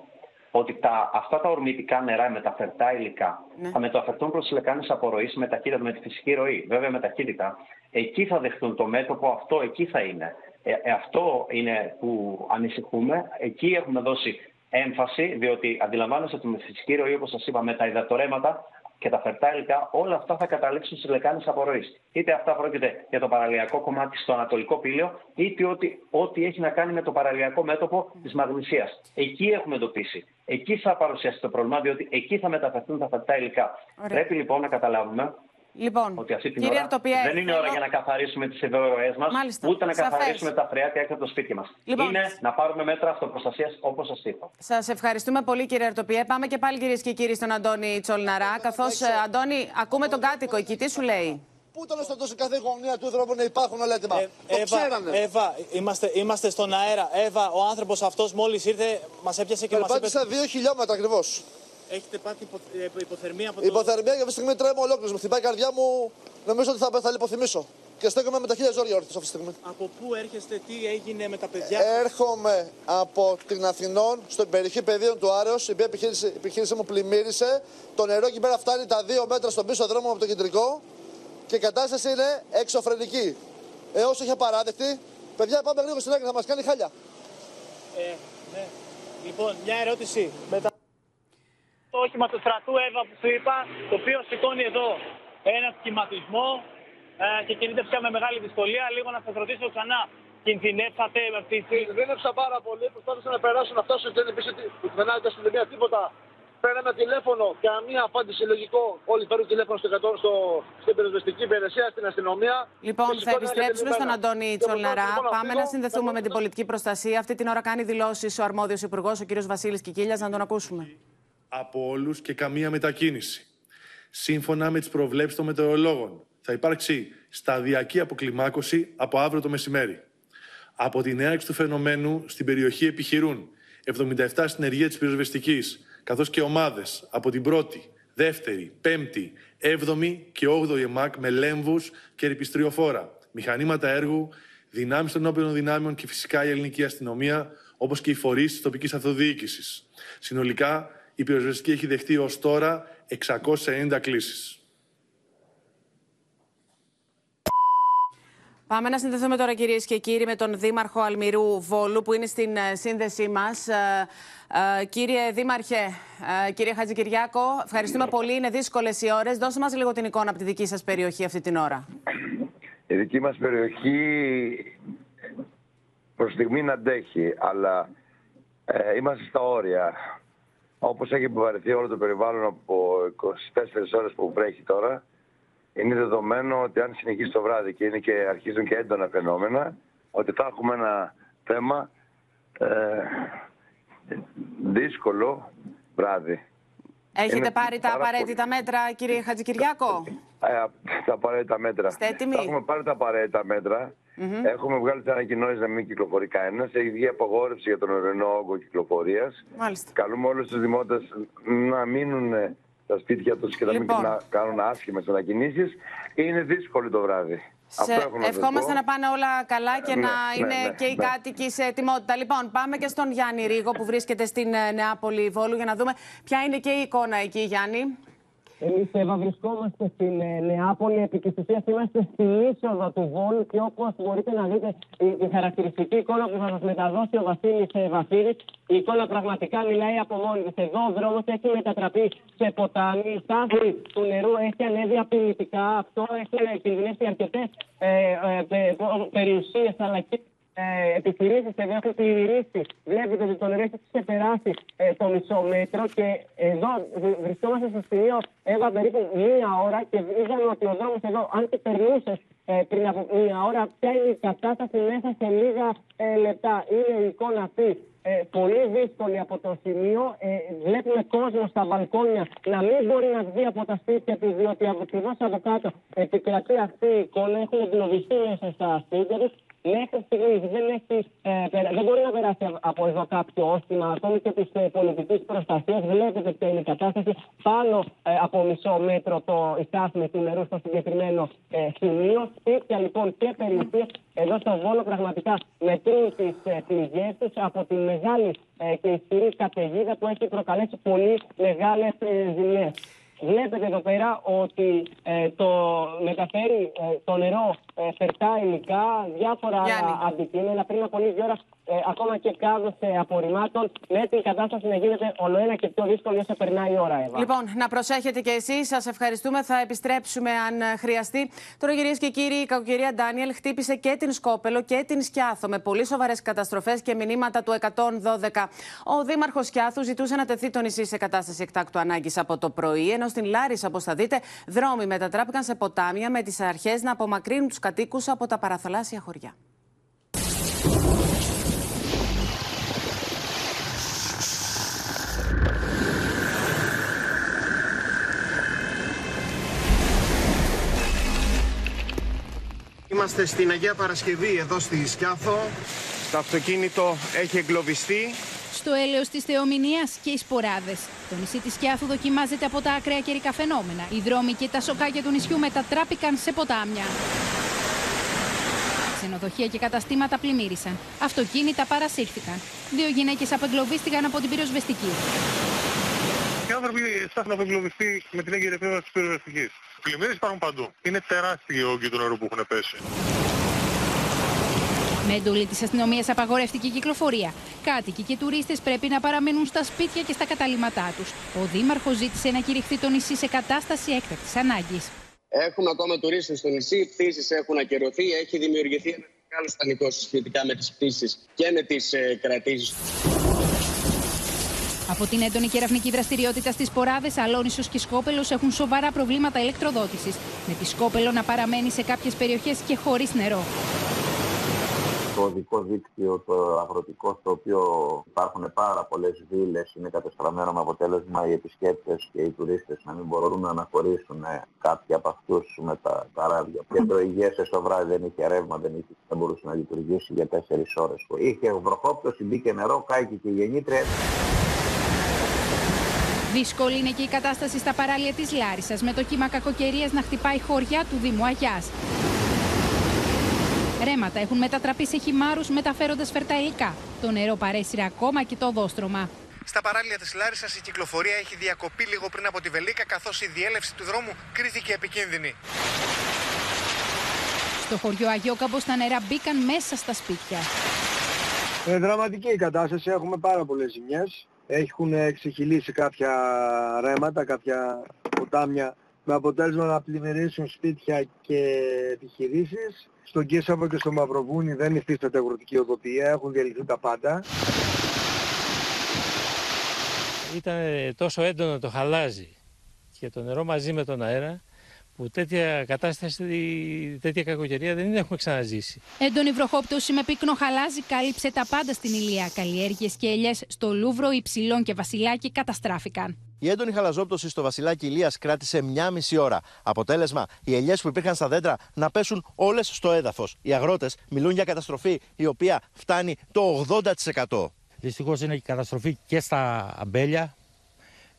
ότι τα, αυτά τα ορμητικά νερά, μεταφερτά υλικά, Ναι. θα μεταφερθούν προς λεκάνε απορροής με ταχύτητα, με τη φυσική ροή. Βέβαια με ταχύτητα. Εκεί θα δεχτούν το μέτωπο, αυτό εκεί θα είναι. Ε, ε, αυτό είναι που ανησυχούμε. Εκεί έχουμε δώσει έμφαση, διότι αντιλαμβάνεστε ότι με φυσική ροή, όπως σας είπα, με τα υδατορέματα και τα φερτά υλικά, όλα αυτά θα καταλήξουν στις λεκάνες απορροής. Είτε αυτά πρόκειται για το παραλιακό κομμάτι στο Ανατολικό Πύλιο, είτε ότι, ό,τι έχει να κάνει με το παραλιακό μέτωπο της Μαγνησίας. Εκεί έχουμε εντοπίσει. Εκεί θα παρουσιαστεί το πρόβλημα, διότι εκεί θα μεταφερθούν τα φερτά υλικά. Ωραία. Πρέπει λοιπόν να καταλάβουμε Λοιπόν, ότι αυτή την κύριε ώρα Αρτοπιέ, δεν είναι ώρα για να καθαρίσουμε τις ευρωροές μας, Μάλιστα. ούτε να Σαφές. καθαρίσουμε τα φρεάτια έξω από το σπίτι μας. Λοιπόν. Είναι να πάρουμε μέτρα αυτοπροστασίας όπως σας είπα. Σας ευχαριστούμε πολύ, κύριε Αρτοπιέ. Πάμε και πάλι, κυρίες και κύριοι, στον Αντώνη Τσολναρά. Καθώς, Αντώνη, ακούμε τον κάτοικο εκεί. Τι σου λέει; Πού ήταν στο τόσο κάθε γωνία του δρόμου να υπάρχουν όλα έτοιμα; το Εύα, ξέρανε. Εύα, είμαστε, είμαστε στον αέρα. Έβα, ο άνθρωπος αυτός μόλις ήρθε, μας έπιασε και μας είπε. Περπάτησα δύο χιλιόμετρα ακριβώς. Έχετε πάθει υπο, ε, υποθερμία από Η υποθερμία για αυτή τη στιγμή τρέμω ολόκληρος. Μου χτυπάει η καρδιά μου. Νομίζω ότι θα, θα λιποθυμίσω. Και στέκομαι με τα χίλια ζόρια όρθιο αυτή τη στιγμή. Από πού έρχεστε, τι έγινε με τα παιδιά. Έρχομαι από την Αθηνών, στην περιοχή πεδίων του Άρεος, η οποία επιχείρηση, η επιχείρησή μου πλημμύρισε. Το νερό εκεί πέρα φτάνει τα δύο μέτρα στον πίσω δρόμο από το κεντρικό και η κατάσταση είναι εξωφρενική. Έως έχει απαράδεκτη. Παιδιά, πάμε γρήγορα στην άκρη, θα μας κάνει χάλια. Ε, ναι. Λοιπόν, μια ερώτηση. Μετά... Το όχημα του στρατού, Εύα, που σου είπα, το οποίο σηκώνει εδώ ένα σχηματισμό ε, και κινείται πια με μεγάλη δυσκολία. Λίγο να σας ρωτήσω ξανά, κινδυνεύσατε με αυτή τη. Κινδύνευσα πάρα πολύ. Προσπάθησα να περάσω να φτάσω και δεν πίσω που δεν στην αστυνομία τίποτα. Παίρναμε τηλέφωνο, καμία απάντηση λογικό. Όλοι παίρνουν τηλέφωνο στο, 100 στο, στην πυροσβεστική υπηρεσία, στην αστυνομία. Λοιπόν, Και θα σηκώνει επιστρέψουμε στον ανακατεμένα. Αντώνη Και Τσολναρά. προσπάθησα λοιπόν να Πάμε φύγω. να συνδεθούμε με την πολιτική προστασία. Αυτή την ώρα κάνει δηλώσεις ο αρμόδιος υπουργός, ο κ. Βασίλης Κικίλιας, να τον ακούσουμε. Από όλους και καμία μετακίνηση. Σύμφωνα με τις προβλέψεις των μετεωρολόγων, θα υπάρξει σταδιακή αποκλιμάκωση από αύριο το μεσημέρι. Από την έναρξη του φαινομένου στην περιοχή επιχειρούν 77 συνεργεία της πυροσβεστικής, καθώς και ομάδες από την πρώτη, δεύτερη, πέμπτη, έβδομη και όγδοη ΕΜΑΚ με λέμβους και ρηπιστριοφόρα, μηχανήματα έργου, δυνάμεις των όπλων δυνάμεων και φυσικά η ελληνική αστυνομία, όπως και οι φορείς της τοπικής αυτοδιοίκησης. Συνολικά, η πυροσβεστική έχει δεχτεί ως τώρα 690 κλήσεις. Πάμε να συνδεθούμε τώρα κυρίες και κύριοι με τον Δήμαρχο Αλμυρού Βόλου που είναι στην ε, σύνδεσή μας. Ε, ε, κύριε Δήμαρχε, κύριε Χατζικυριάκο, ευχαριστούμε πολύ. Είναι δύσκολες οι ώρες. Δώσε μας λίγο την εικόνα από τη δική σας περιοχή αυτή την ώρα. Η δική μας περιοχή προς στιγμή να αντέχει, αλλά είμαστε στα όρια. Όπως έχει επιβαρεθεί όλο το περιβάλλον από 24 ώρες που βρέχει τώρα, είναι δεδομένο ότι αν συνεχίσει το βράδυ και, είναι και αρχίζουν και έντονα φαινόμενα, ότι θα έχουμε ένα θέμα ε, δύσκολο βράδυ. Έχετε Είναι πάρει τα πάρα απαραίτητα μέτρα, κύριε Χατζικυριάκο; Ε, τα απαραίτητα μέτρα. Είστε έτοιμοι; Τα έχουμε πάρει τα απαραίτητα μέτρα. Μμμ. Έχουμε βγάλει τι ανακοινώσεις να μην κυκλοφορεί κανένας. Έχει βγει απαγόρευση για τον ορεινό όγκο κυκλοφορίας. Μάλιστα. Καλούμε όλους τους δημότες να μείνουν ε, στα σπίτια τους και να Λοιπόν. μην να κάνουν άσχημες μετακινήσει. Είναι δύσκολο το βράδυ. Σε... Αυτό έχω να σας Ευχόμαστε πω. να πάνε όλα καλά και Ναι, να ναι, είναι ναι, και οι ναι. κάτοικοι σε ετοιμότητα. Λοιπόν, πάμε και στον Γιάννη Ρίγο που βρίσκεται στην ε, Νεάπολη Βόλου για να δούμε ποια είναι και η εικόνα εκεί, Γιάννη. Εμείς Εύα βρισκόμαστε στην ε, Νεάπολη, επί της ουσίας είμαστε στην είσοδο του Βόλου και όπως μπορείτε να δείτε η, η χαρακτηριστική εικόνα που θα σας μεταδώσει ο Βασίλης ε, Βαφίδης, η εικόνα πραγματικά μιλάει από μόνη της. Εδώ ο δρόμος έχει μετατραπεί σε ποτάμι, η στάθμη του νερού έχει ανέβει απειλητικά, αυτό έχουν κινδυνεύσει αρκετές ε, ε, πε- περιουσίες αλλά και ε, επιχειρήσεις εδώ έχουν πλημμυρίσει. Βλέπετε ότι το νερό έχει ξεπεράσει ε, το μισό μέτρο και εδώ β- βρισκόμαστε στο σημείο έβα περίπου μία ώρα και είδαμε ότι ο δρόμος εδώ, αν και περνούσε ε, πριν από μία ώρα, ποια είναι η κατάσταση μέσα σε λίγα ε, λεπτά. Είναι η εικόνα αυτή ε, πολύ δύσκολη από το σημείο. Ε, βλέπουμε κόσμο στα μπαλκόνια να μην μπορεί να βγει από τα σπίτια του, διότι ακριβώ από κάτω επικρατεί αυτή η εικόνα. Έχουν εγκλωβιστεί μέσα στα σπίτια τους. Μέχρι στιγμής δεν, έχεις, ε, περα- δεν μπορεί να περάσει από εδώ κάποιο όστιμα, ακόμη και της ε, πολιτικής προστασίας. Βλέπετε ποια είναι η κατάσταση. Πάνω ε, από μισό μέτρο το, η στάθμη του νερού στο συγκεκριμένο ε, σημείο. Σπίτια λοιπόν και περιουσίε εδώ στο Βόλο πραγματικά μετρούν τις ε, πληγές τους από τη μεγάλη ε, και ισχυρή καταιγίδα που έχει προκαλέσει πολύ μεγάλες ε, ζημιές. Βλέπετε εδώ πέρα ότι ε, το μεταφέρει ε, το νερό ε, φερτά υλικά, διάφορα Γιάννη. άλλα αντικείμενα. Πριν από λίγη ώρα, ε, ακόμα και κάδο ε, απορριμμάτων, με την κατάσταση να γίνεται ολοένα και πιο δύσκολη όσο περνάει η ώρα, Εύα. Λοιπόν, να προσέχετε και εσείς. Σας ευχαριστούμε. Θα επιστρέψουμε αν ε, χρειαστεί. Τώρα, κυρίες και κύριοι, η κακοκαιρία Ντάνιελ χτύπησε και την Σκόπελο και την Σκιάθο με πολύ σοβαρές καταστροφές και μηνύματα του 112. Ο Δήμαρχος Σκιάθου ζητούσε να τεθεί το νησί σε κατάσταση εκτάκτου ανάγκης από το πρωί, ενώ στην Λάρισα, όπως θα δείτε, δρόμοι μετατράπηκαν σε ποτάμια με τις αρχές να απομακρύνουν τους κατοίκους από τα παραθαλάσσια χωριά. Είμαστε στην Αγία Παρασκευή εδώ στη Σκιάθο. Το αυτοκίνητο έχει εγκλωβιστεί. Στο έλεος της θεομηνίας και οι σποράδες. Το νησί της Κιάθου δοκιμάζεται από τα ακραία καιρικά φαινόμενα. Οι δρόμοι και τα σοκάκια του νησιού μετατράπηκαν σε ποτάμια. Ξενοδοχεία και καταστήματα πλημμύρισαν. Αυτοκίνητα παρασύρθηκαν. Δύο γυναίκες απεγκλωβίστηκαν από την πυροσβεστική. Οι άνθρωποι ψάχνουν να απεγκλωβιστεί με την έγκαιρη επέμβαση της πυροσβεστικής. Πλημμύρες υπάρχουν παντού. Είναι τεράστιοι οι όγκοι του νερού που έχουν πέσει. Με εντολή της αστυνομίας απαγορεύτηκε η κυκλοφορία. Κάτοικοι και τουρίστες πρέπει να παραμένουν στα σπίτια και στα καταλήμματά τους. Ο Δήμαρχος ζήτησε να κηρυχθεί το νησί σε κατάσταση έκτακτης ανάγκης. Έχουμε ακόμα τουρίστες στο νησί, πτήσεις έχουν ακυρωθεί, έχει δημιουργηθεί ένα μεγάλο πανικό σχετικά με τις πτήσεις και με τις ε, κρατήσεις. Από την έντονη κεραυνική δραστηριότητα στις Ποράδες, Αλόνισος και Σκόπελος έχουν σοβαρά προβλήματα ηλεκτροδότησης. Με τη Σκόπελο να παραμένει σε κάποιες περιοχές και χωρίς νερό. Το οδικό δίκτυο, το αγροτικό, στο οποίο υπάρχουν πάρα πολλές βίλες, είναι κατεστραμμένο με αποτέλεσμα οι επισκέπτες και οι τουρίστες να μην μπορούν να αναχωρήσουν ε, κάποιοι από αυτούς με τα καράβια. Και το υγιές το βράδυ δεν είχε ρεύμα, δεν, είχε, δεν μπορούσε να λειτουργήσει για τέσσερις ώρες. Είχε βροχόπτωση, μπήκε νερό, κάηκε και η γεννήτρια. Δύσκολη είναι και η κατάσταση στα παράλια της Λάρισας, με το κύμα κακοκαιρίας να χτυπάει χωριά του Δήμου Αγιάς. Ρέματα έχουν μετατραπεί σε χυμάρους μεταφέροντα φερτά υλικά. Το νερό παρέσυρε ακόμα και το οδόστρωμα. Στα παράλια της Λάρισας η κυκλοφορία έχει διακοπεί λίγο πριν από τη Βελίκα καθώς η διέλευση του δρόμου κρίθηκε επικίνδυνη. Στο χωριό Αγιόκαμπος τα νερά μπήκαν μέσα στα σπίτια. Ε, δραματική η κατάσταση, έχουμε πάρα πολλές ζημιές. Έχουν εξεχυλήσει κάποια ρέματα, κάποια ποτάμια με αποτέλεσμα να πλημμυρίσουν σπίτια και επιχειρήσεις. Στον Κίσαβο και στο Μαυροβούνι δεν υφίσταται αγροτική οδοποιία, έχουν διαλυθεί τα πάντα. Ήταν τόσο έντονο το χαλάζι και το νερό μαζί με τον αέρα που τέτοια κατάσταση, τέτοια κακοκαιρία δεν έχουμε ξαναζήσει. Έντονη βροχόπτωση με πύκνο χαλάζι κάλυψε τα πάντα στην Ηλία. Καλλιέργειες και ελιές στο Λούβρο, Υψηλών και Βασιλάκι καταστράφηκαν. Η έντονη χαλαζόπτωση στο Βασιλάκι Ηλίας κράτησε μια μισή ώρα. Αποτέλεσμα, οι ελιές που υπήρχαν στα δέντρα να πέσουν όλες στο έδαφος. Οι αγρότες μιλούν για καταστροφή η οποία φτάνει το 80%. Δυστυχώς είναι η καταστροφή και στα αμπέλια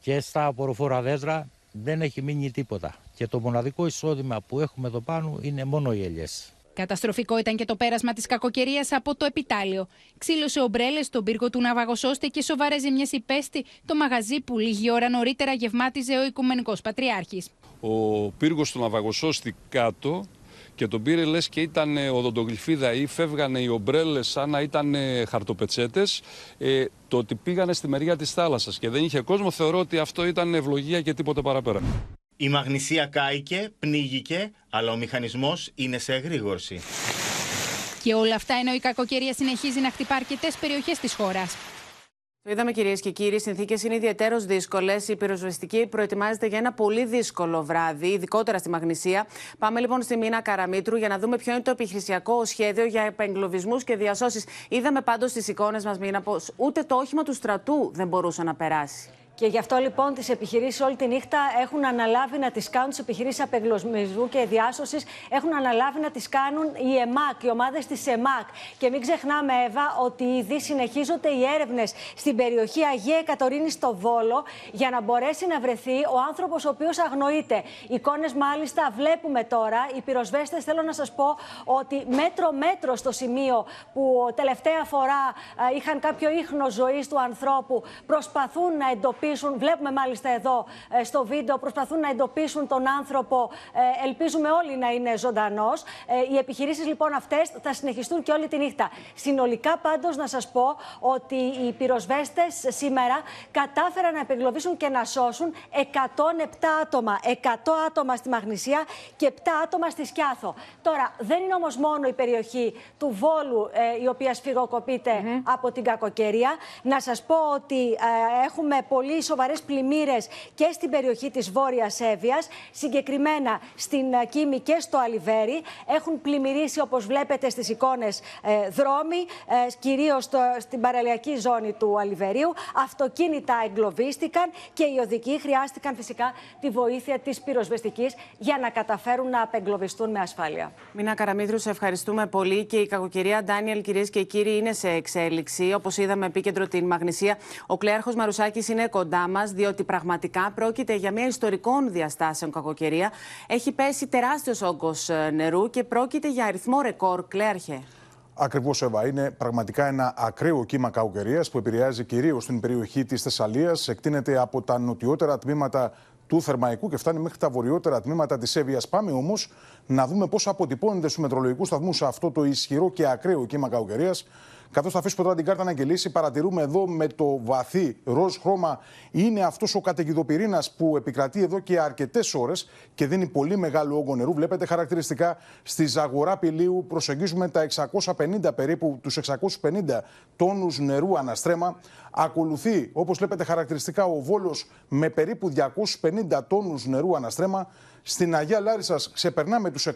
και στα απορροφόρα δέντρα. Δεν έχει μείνει τίποτα. Και το μοναδικό εισόδημα που έχουμε εδώ πάνω είναι μόνο οι ελιές. Καταστροφικό ήταν και το πέρασμα της κακοκαιρίας από το επιτάλιο. Ξύλωσε ομπρέλες στον πύργο του Ναυαγοσώστη και σοβαρέ ζημιές υπέστη το μαγαζί που λίγη ώρα νωρίτερα γευμάτιζε ο Οικουμενικός Πατριάρχης. Ο πύργος του Ναυαγοσώστη κάτω και τον πήρε λες και ήταν οδοντογλυφίδα ή φεύγανε οι ομπρέλες σαν να ήταν χαρτοπετσέτες ε, το ότι πήγανε στη μεριά της θάλασσας και δεν είχε κόσμο θεωρώ ότι αυτό ήταν ευλογία και τίποτε παραπέρα. Η μαγνησία κάηκε, πνίγηκε, αλλά ο μηχανισμός είναι σε εγρήγορση. Και όλα αυτά ενώ η κακοκαιρία συνεχίζει να χτυπά αρκετές περιοχές της χώρας. Το είδαμε κυρίες και κύριοι, οι συνθήκες είναι ιδιαίτερως δύσκολες. Η πυροσβεστική προετοιμάζεται για ένα πολύ δύσκολο βράδυ, ειδικότερα στη Μαγνησία. Πάμε λοιπόν στη Μίνα Καραμίτρου για να δούμε ποιο είναι το επιχειρησιακό σχέδιο για επεγκλωβισμού και διασώσεις. Είδαμε πάντως στι εικόνες μας, Μίνα, πως ούτε το όχημα του στρατού δεν μπορούσε να περάσει. Και γι' αυτό λοιπόν τις επιχειρήσεις όλη τη νύχτα έχουν αναλάβει να τις κάνουν, τις επιχειρήσεις απεγκλωβισμού και διάσωσης έχουν αναλάβει να τις κάνουν οι ΕΜΑΚ, οι ομάδες της ΕΜΑΚ. Και μην ξεχνάμε, Εύα, ότι ήδη συνεχίζονται οι έρευνες στην περιοχή Αγία Εκατορίνη στο Βόλο για να μπορέσει να βρεθεί ο άνθρωπος ο οποίος αγνοείται. Εικόνες μάλιστα βλέπουμε τώρα. Οι πυροσβέστες θέλω να σας πω ότι μέτρο-μέτρο στο σημείο που τελευταία φορά είχαν κάποιο ίχνος ζωής του ανθρώπου προσπαθούν να εντοπίσουν Βλέπουμε μάλιστα εδώ ε, στο βίντεο, προσπαθούν να εντοπίσουν τον άνθρωπο. Ε, ελπίζουμε όλοι να είναι ζωντανός. Ε, οι επιχειρήσεις λοιπόν αυτές θα συνεχιστούν και όλη τη νύχτα. Συνολικά πάντως να σας πω ότι οι πυροσβέστες σήμερα κατάφεραν να επεγκλωβίσουν και να σώσουν 107 άτομα. 100 άτομα στη Μαγνησία και 7 άτομα στη Σκιάθο. Τώρα, δεν είναι όμως μόνο η περιοχή του Βόλου η οποία σφυγοκοπείται από την κακοκαιρία. Να σας πω ότι έχουμε πολύ σοβαρές πλημμύρες και στην περιοχή της Βόρειας Εύβοιας, συγκεκριμένα στην ε, Κίμη και στο Αλιβέρι. Έχουν πλημμυρίσει, όπως βλέπετε στις εικόνες, ε, δρόμοι, ε, κυρίως στην παραλιακή ζώνη του Αλιβερίου. Αυτοκίνητα εγκλωβίστηκαν και οι οδικοί χρειάστηκαν φυσικά τη βοήθεια της πυροσβεστικής για να καταφέρουν να απεγκλωβιστούν με ασφάλεια. Μίνα Καραμίδρου, σε ευχαριστούμε πολύ και η κακοκαιρία Ντάνιελ, κυρίες και κύριοι, είναι σε εξέλιξη. Όπως είδαμε, επίκεντρο την Μαγνησία. Ο Κλέαρχος Μαρουσάκης είναι κοντά κοντά μας, διότι πραγματικά πρόκειται για μια ιστορικών διαστάσεων κακοκαιρία. Έχει πέσει τεράστιος όγκος ε, νερού και πρόκειται για αριθμό ρεκόρ. Κλέαρχε. Ακριβώς, Εύα. Είναι πραγματικά ένα ακραίο κύμα κακοκαιρίας που επηρεάζει κυρίως την περιοχή της Θεσσαλίας. Εκτείνεται από τα νοτιότερα τμήματα του Θερμαϊκού και φτάνει μέχρι τα βορειότερα τμήματα της Εύβοιας. Πάμε όμως να δούμε πώς αποτυπώνεται στους μετρολογικούς σταθμούς αυτό το ισχυρό και ακραίο κύμα κακοκαιρίας. Καθώς θα αφήσουμε τώρα την κάρτα να αγγελίσει, παρατηρούμε εδώ με το βαθύ ροζ χρώμα είναι αυτός ο καταιγιδοπυρήνας που επικρατεί εδώ και αρκετές ώρες και δίνει πολύ μεγάλο όγκο νερού. Βλέπετε χαρακτηριστικά στη Ζαγορά Πηλίου προσεγγίζουμε τα 650 περίπου, τους 650 τόνους νερού αναστρέμα. Ακολουθεί, όπως βλέπετε χαρακτηριστικά, ο Βόλος με περίπου 250 τόνους νερού αναστρέμα. Στην Αγία Λάρισα ξεπερνάμε τους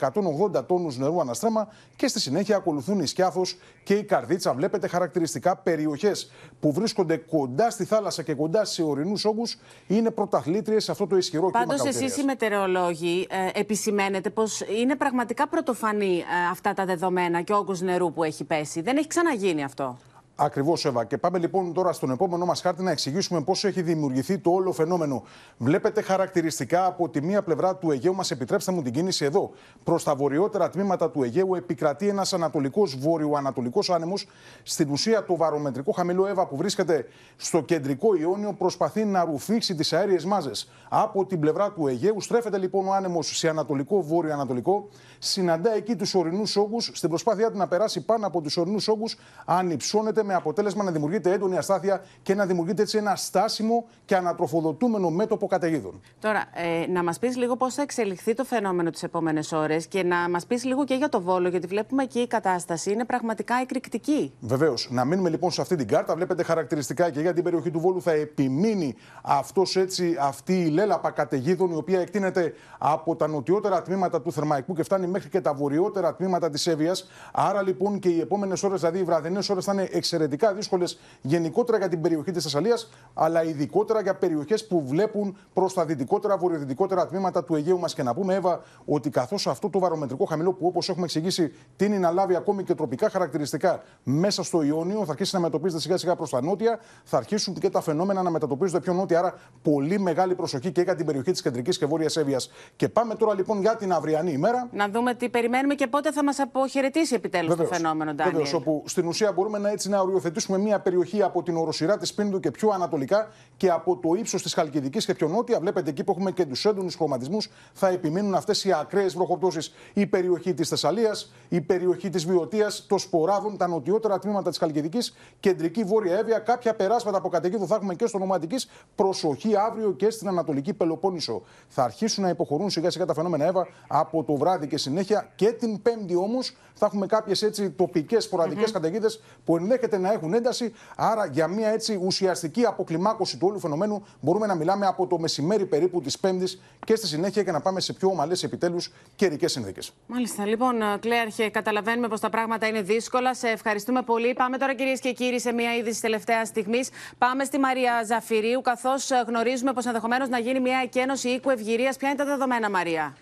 180 τόνους νερού αναστρέμα και στη συνέχεια ακολουθούν η Σκιάθος και η Καρδίτσα. Βλέπετε χαρακτηριστικά περιοχές που βρίσκονται κοντά στη θάλασσα και κοντά σε ορεινούς όγκους είναι πρωταθλήτριες σε αυτό το ισχυρό κύμα Πάντως, εσείς οι μετεωρολόγοι ε, επισημαίνετε πως είναι πραγματικά πρωτοφανή ε, αυτά τα δεδομένα και ο όγκος νερού που έχει πέσει. Δεν έχει ξαναγίνει αυτό. Ακριβώς, Εύα. Και πάμε λοιπόν τώρα στον επόμενό μας χάρτη να εξηγήσουμε πώς έχει δημιουργηθεί το όλο φαινόμενο. Βλέπετε χαρακτηριστικά από τη μία πλευρά του Αιγαίου, μας επιτρέψτε μου την κίνηση εδώ. Προς τα βορειότερα τμήματα του Αιγαίου επικρατεί ένας ανατολικός βόρειο-ανατολικός άνεμος. Στην ουσία, το βαρομετρικό χαμηλό Εύα που βρίσκεται στο κεντρικό Ιόνιο προσπαθεί να ρουφήξει τις αέριες μάζες. Από την πλευρά του Αιγαίου στρέφεται λοιπόν ο άνεμος σε ανατολικό βόρειο-ανατολικό. Συναντά εκεί τους ορεινούς όγκους. Στην προσπάθειά του να περάσει πάνω από τους ορεινούς όγκους, ανυψώνεται με αποτέλεσμα να δημιουργείται έντονη αστάθεια και να δημιουργείται έτσι ένα στάσιμο και ανατροφοδοτούμενο μέτωπο καταιγίδων. Τώρα, ε, να μας πεις λίγο πώς θα εξελιχθεί το φαινόμενο τις επόμενες ώρες και να μας πεις λίγο και για το βόλο, γιατί βλέπουμε εκεί η κατάσταση είναι πραγματικά εκρηκτική. Βεβαίως. Να μείνουμε λοιπόν σε αυτή την κάρτα. Βλέπετε χαρακτηριστικά και για την περιοχή του Βόλου θα επιμείνει αυτός έτσι, αυτή η λέλαπα καταιγίδων, η οποία εκτείνεται από τα νοτιότερα τμήματα του Θερμαϊκού και φτάνει μέχρι και τα βορειότερα τμήματα της Εύβοιας. Άρα λοιπόν και οι επόμενες ώρες, δηλαδή οι βραδινές ώρες, θα είναι εξαιρετικά δύσκολες γενικότερα για την περιοχή της Θεσσαλίας, αλλά ειδικότερα για περιοχές που βλέπουν προς τα δυτικότερα, βορειοδυτικότερα τμήματα του Αιγαίου μας. Και να πούμε, Εύα, ότι καθώς αυτό το βαρομετρικό χαμηλό που όπως έχουμε εξηγήσει τίνει να λάβει ακόμη και τροπικά χαρακτηριστικά μέσα στο Ιόνιο, θα αρχίσει να μετωπίζεται σιγά σιγά προς τα νότια, θα αρχίσουν και τα φαινόμενα να μετατοπίζονται πιο νότια. Άρα πολύ μεγάλη προσοχή και για την περιοχή της κεντρικής και βόρειας Εύβοιας. Και πάμε τώρα λοιπόν για την αυριανή ημέρα. Να δούμε τι περιμένουμε και πότε θα μας αποχαιρετήσει επιτέλους το φαινόμενο, Ντάνιελ. Βεβαίω, όπου στην ουσία μπορούμε να έτσι να οριοθετήσουμε μια περιοχή από την οροσυρά της Πίνδου και πιο ανατολικά και από το ύψος της Χαλκιδικής και πιο νότια. Βλέπετε εκεί που έχουμε και τους έντονους χρωματισμούς, θα επιμείνουν αυτές οι ακραίες βροχοπτώσεις. Η περιοχή της Θεσσαλίας, η περιοχή της Βιωτία, το Σποράδων, τα νοτιότερα τμήματα της Χαλκιδικής, κεντρική βόρεια Εύβοια. Κάποια περάσματα από καταιγίδου θα έχουμε και στο Νοματική. Προσοχή αύριο και στην Ανατολική Πελοπόννησο. Θα αρχίσουν να υποχωρούν σιγά σιγά τα φαινόμενα Εύα από το βράδυ και συνέχεια. Και την Πέμπτη όμως θα έχουμε κάποιες έτσι τοπικές σποραδικές mm-hmm. καταιγίδες που ενδέχεται να έχουν ένταση. Άρα για μια έτσι ουσιαστική αποκλιμάκωση του όλου φαινομένου μπορούμε να μιλάμε από το μεσημέρι περίπου της Πέμπτης και στη συνέχεια και να πάμε σε πιο ομαλές επιτέλους καιρικές συνθήκες. Μάλιστα. Λοιπόν, Κλέαρχε, καταλαβαίνουμε πως τα πράγματα είναι δύσκολα. Σε ευχαριστούμε πολύ. Πάμε τώρα, κυρίες και κύριοι, σε μια είδηση τελευταία στιγμής. Πάμε στη Μαρία Ζαφυρίου, καθώς γνωρίζουμε πως ενδεχομένως να γίνει μια εκένωση οίκου ευγυρίας. Ποια είναι τα δεδομένα, Μαρία;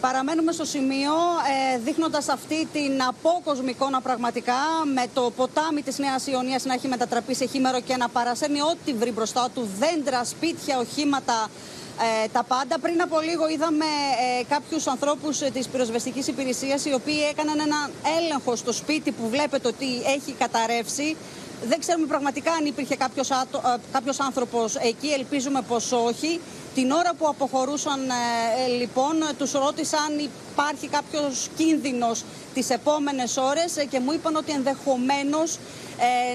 Παραμένουμε στο σημείο ε, δείχνοντας αυτή την απόκοσμη εικόνα πραγματικά με το ποτάμι της Νέας Ιωνίας να έχει μετατραπεί σε χήμερο και να παρασένει ό,τι βρει μπροστά του, δέντρα, σπίτια, οχήματα, ε, τα πάντα. Πριν από λίγο είδαμε ε, κάποιους ανθρώπους ε, της πυροσβεστικής υπηρεσίας οι οποίοι έκαναν ένα έλεγχο στο σπίτι που βλέπετε ότι έχει καταρρεύσει. Δεν ξέρουμε πραγματικά αν υπήρχε κάποιος, άτο, ε, κάποιος άνθρωπος εκεί, ελπίζουμε πως όχι. Την ώρα που αποχωρούσαν ε, ε, λοιπόν, τους ρώτησαν αν υπάρχει κάποιος κίνδυνος τις επόμενες ώρες ε, και μου είπαν ότι ενδεχομένως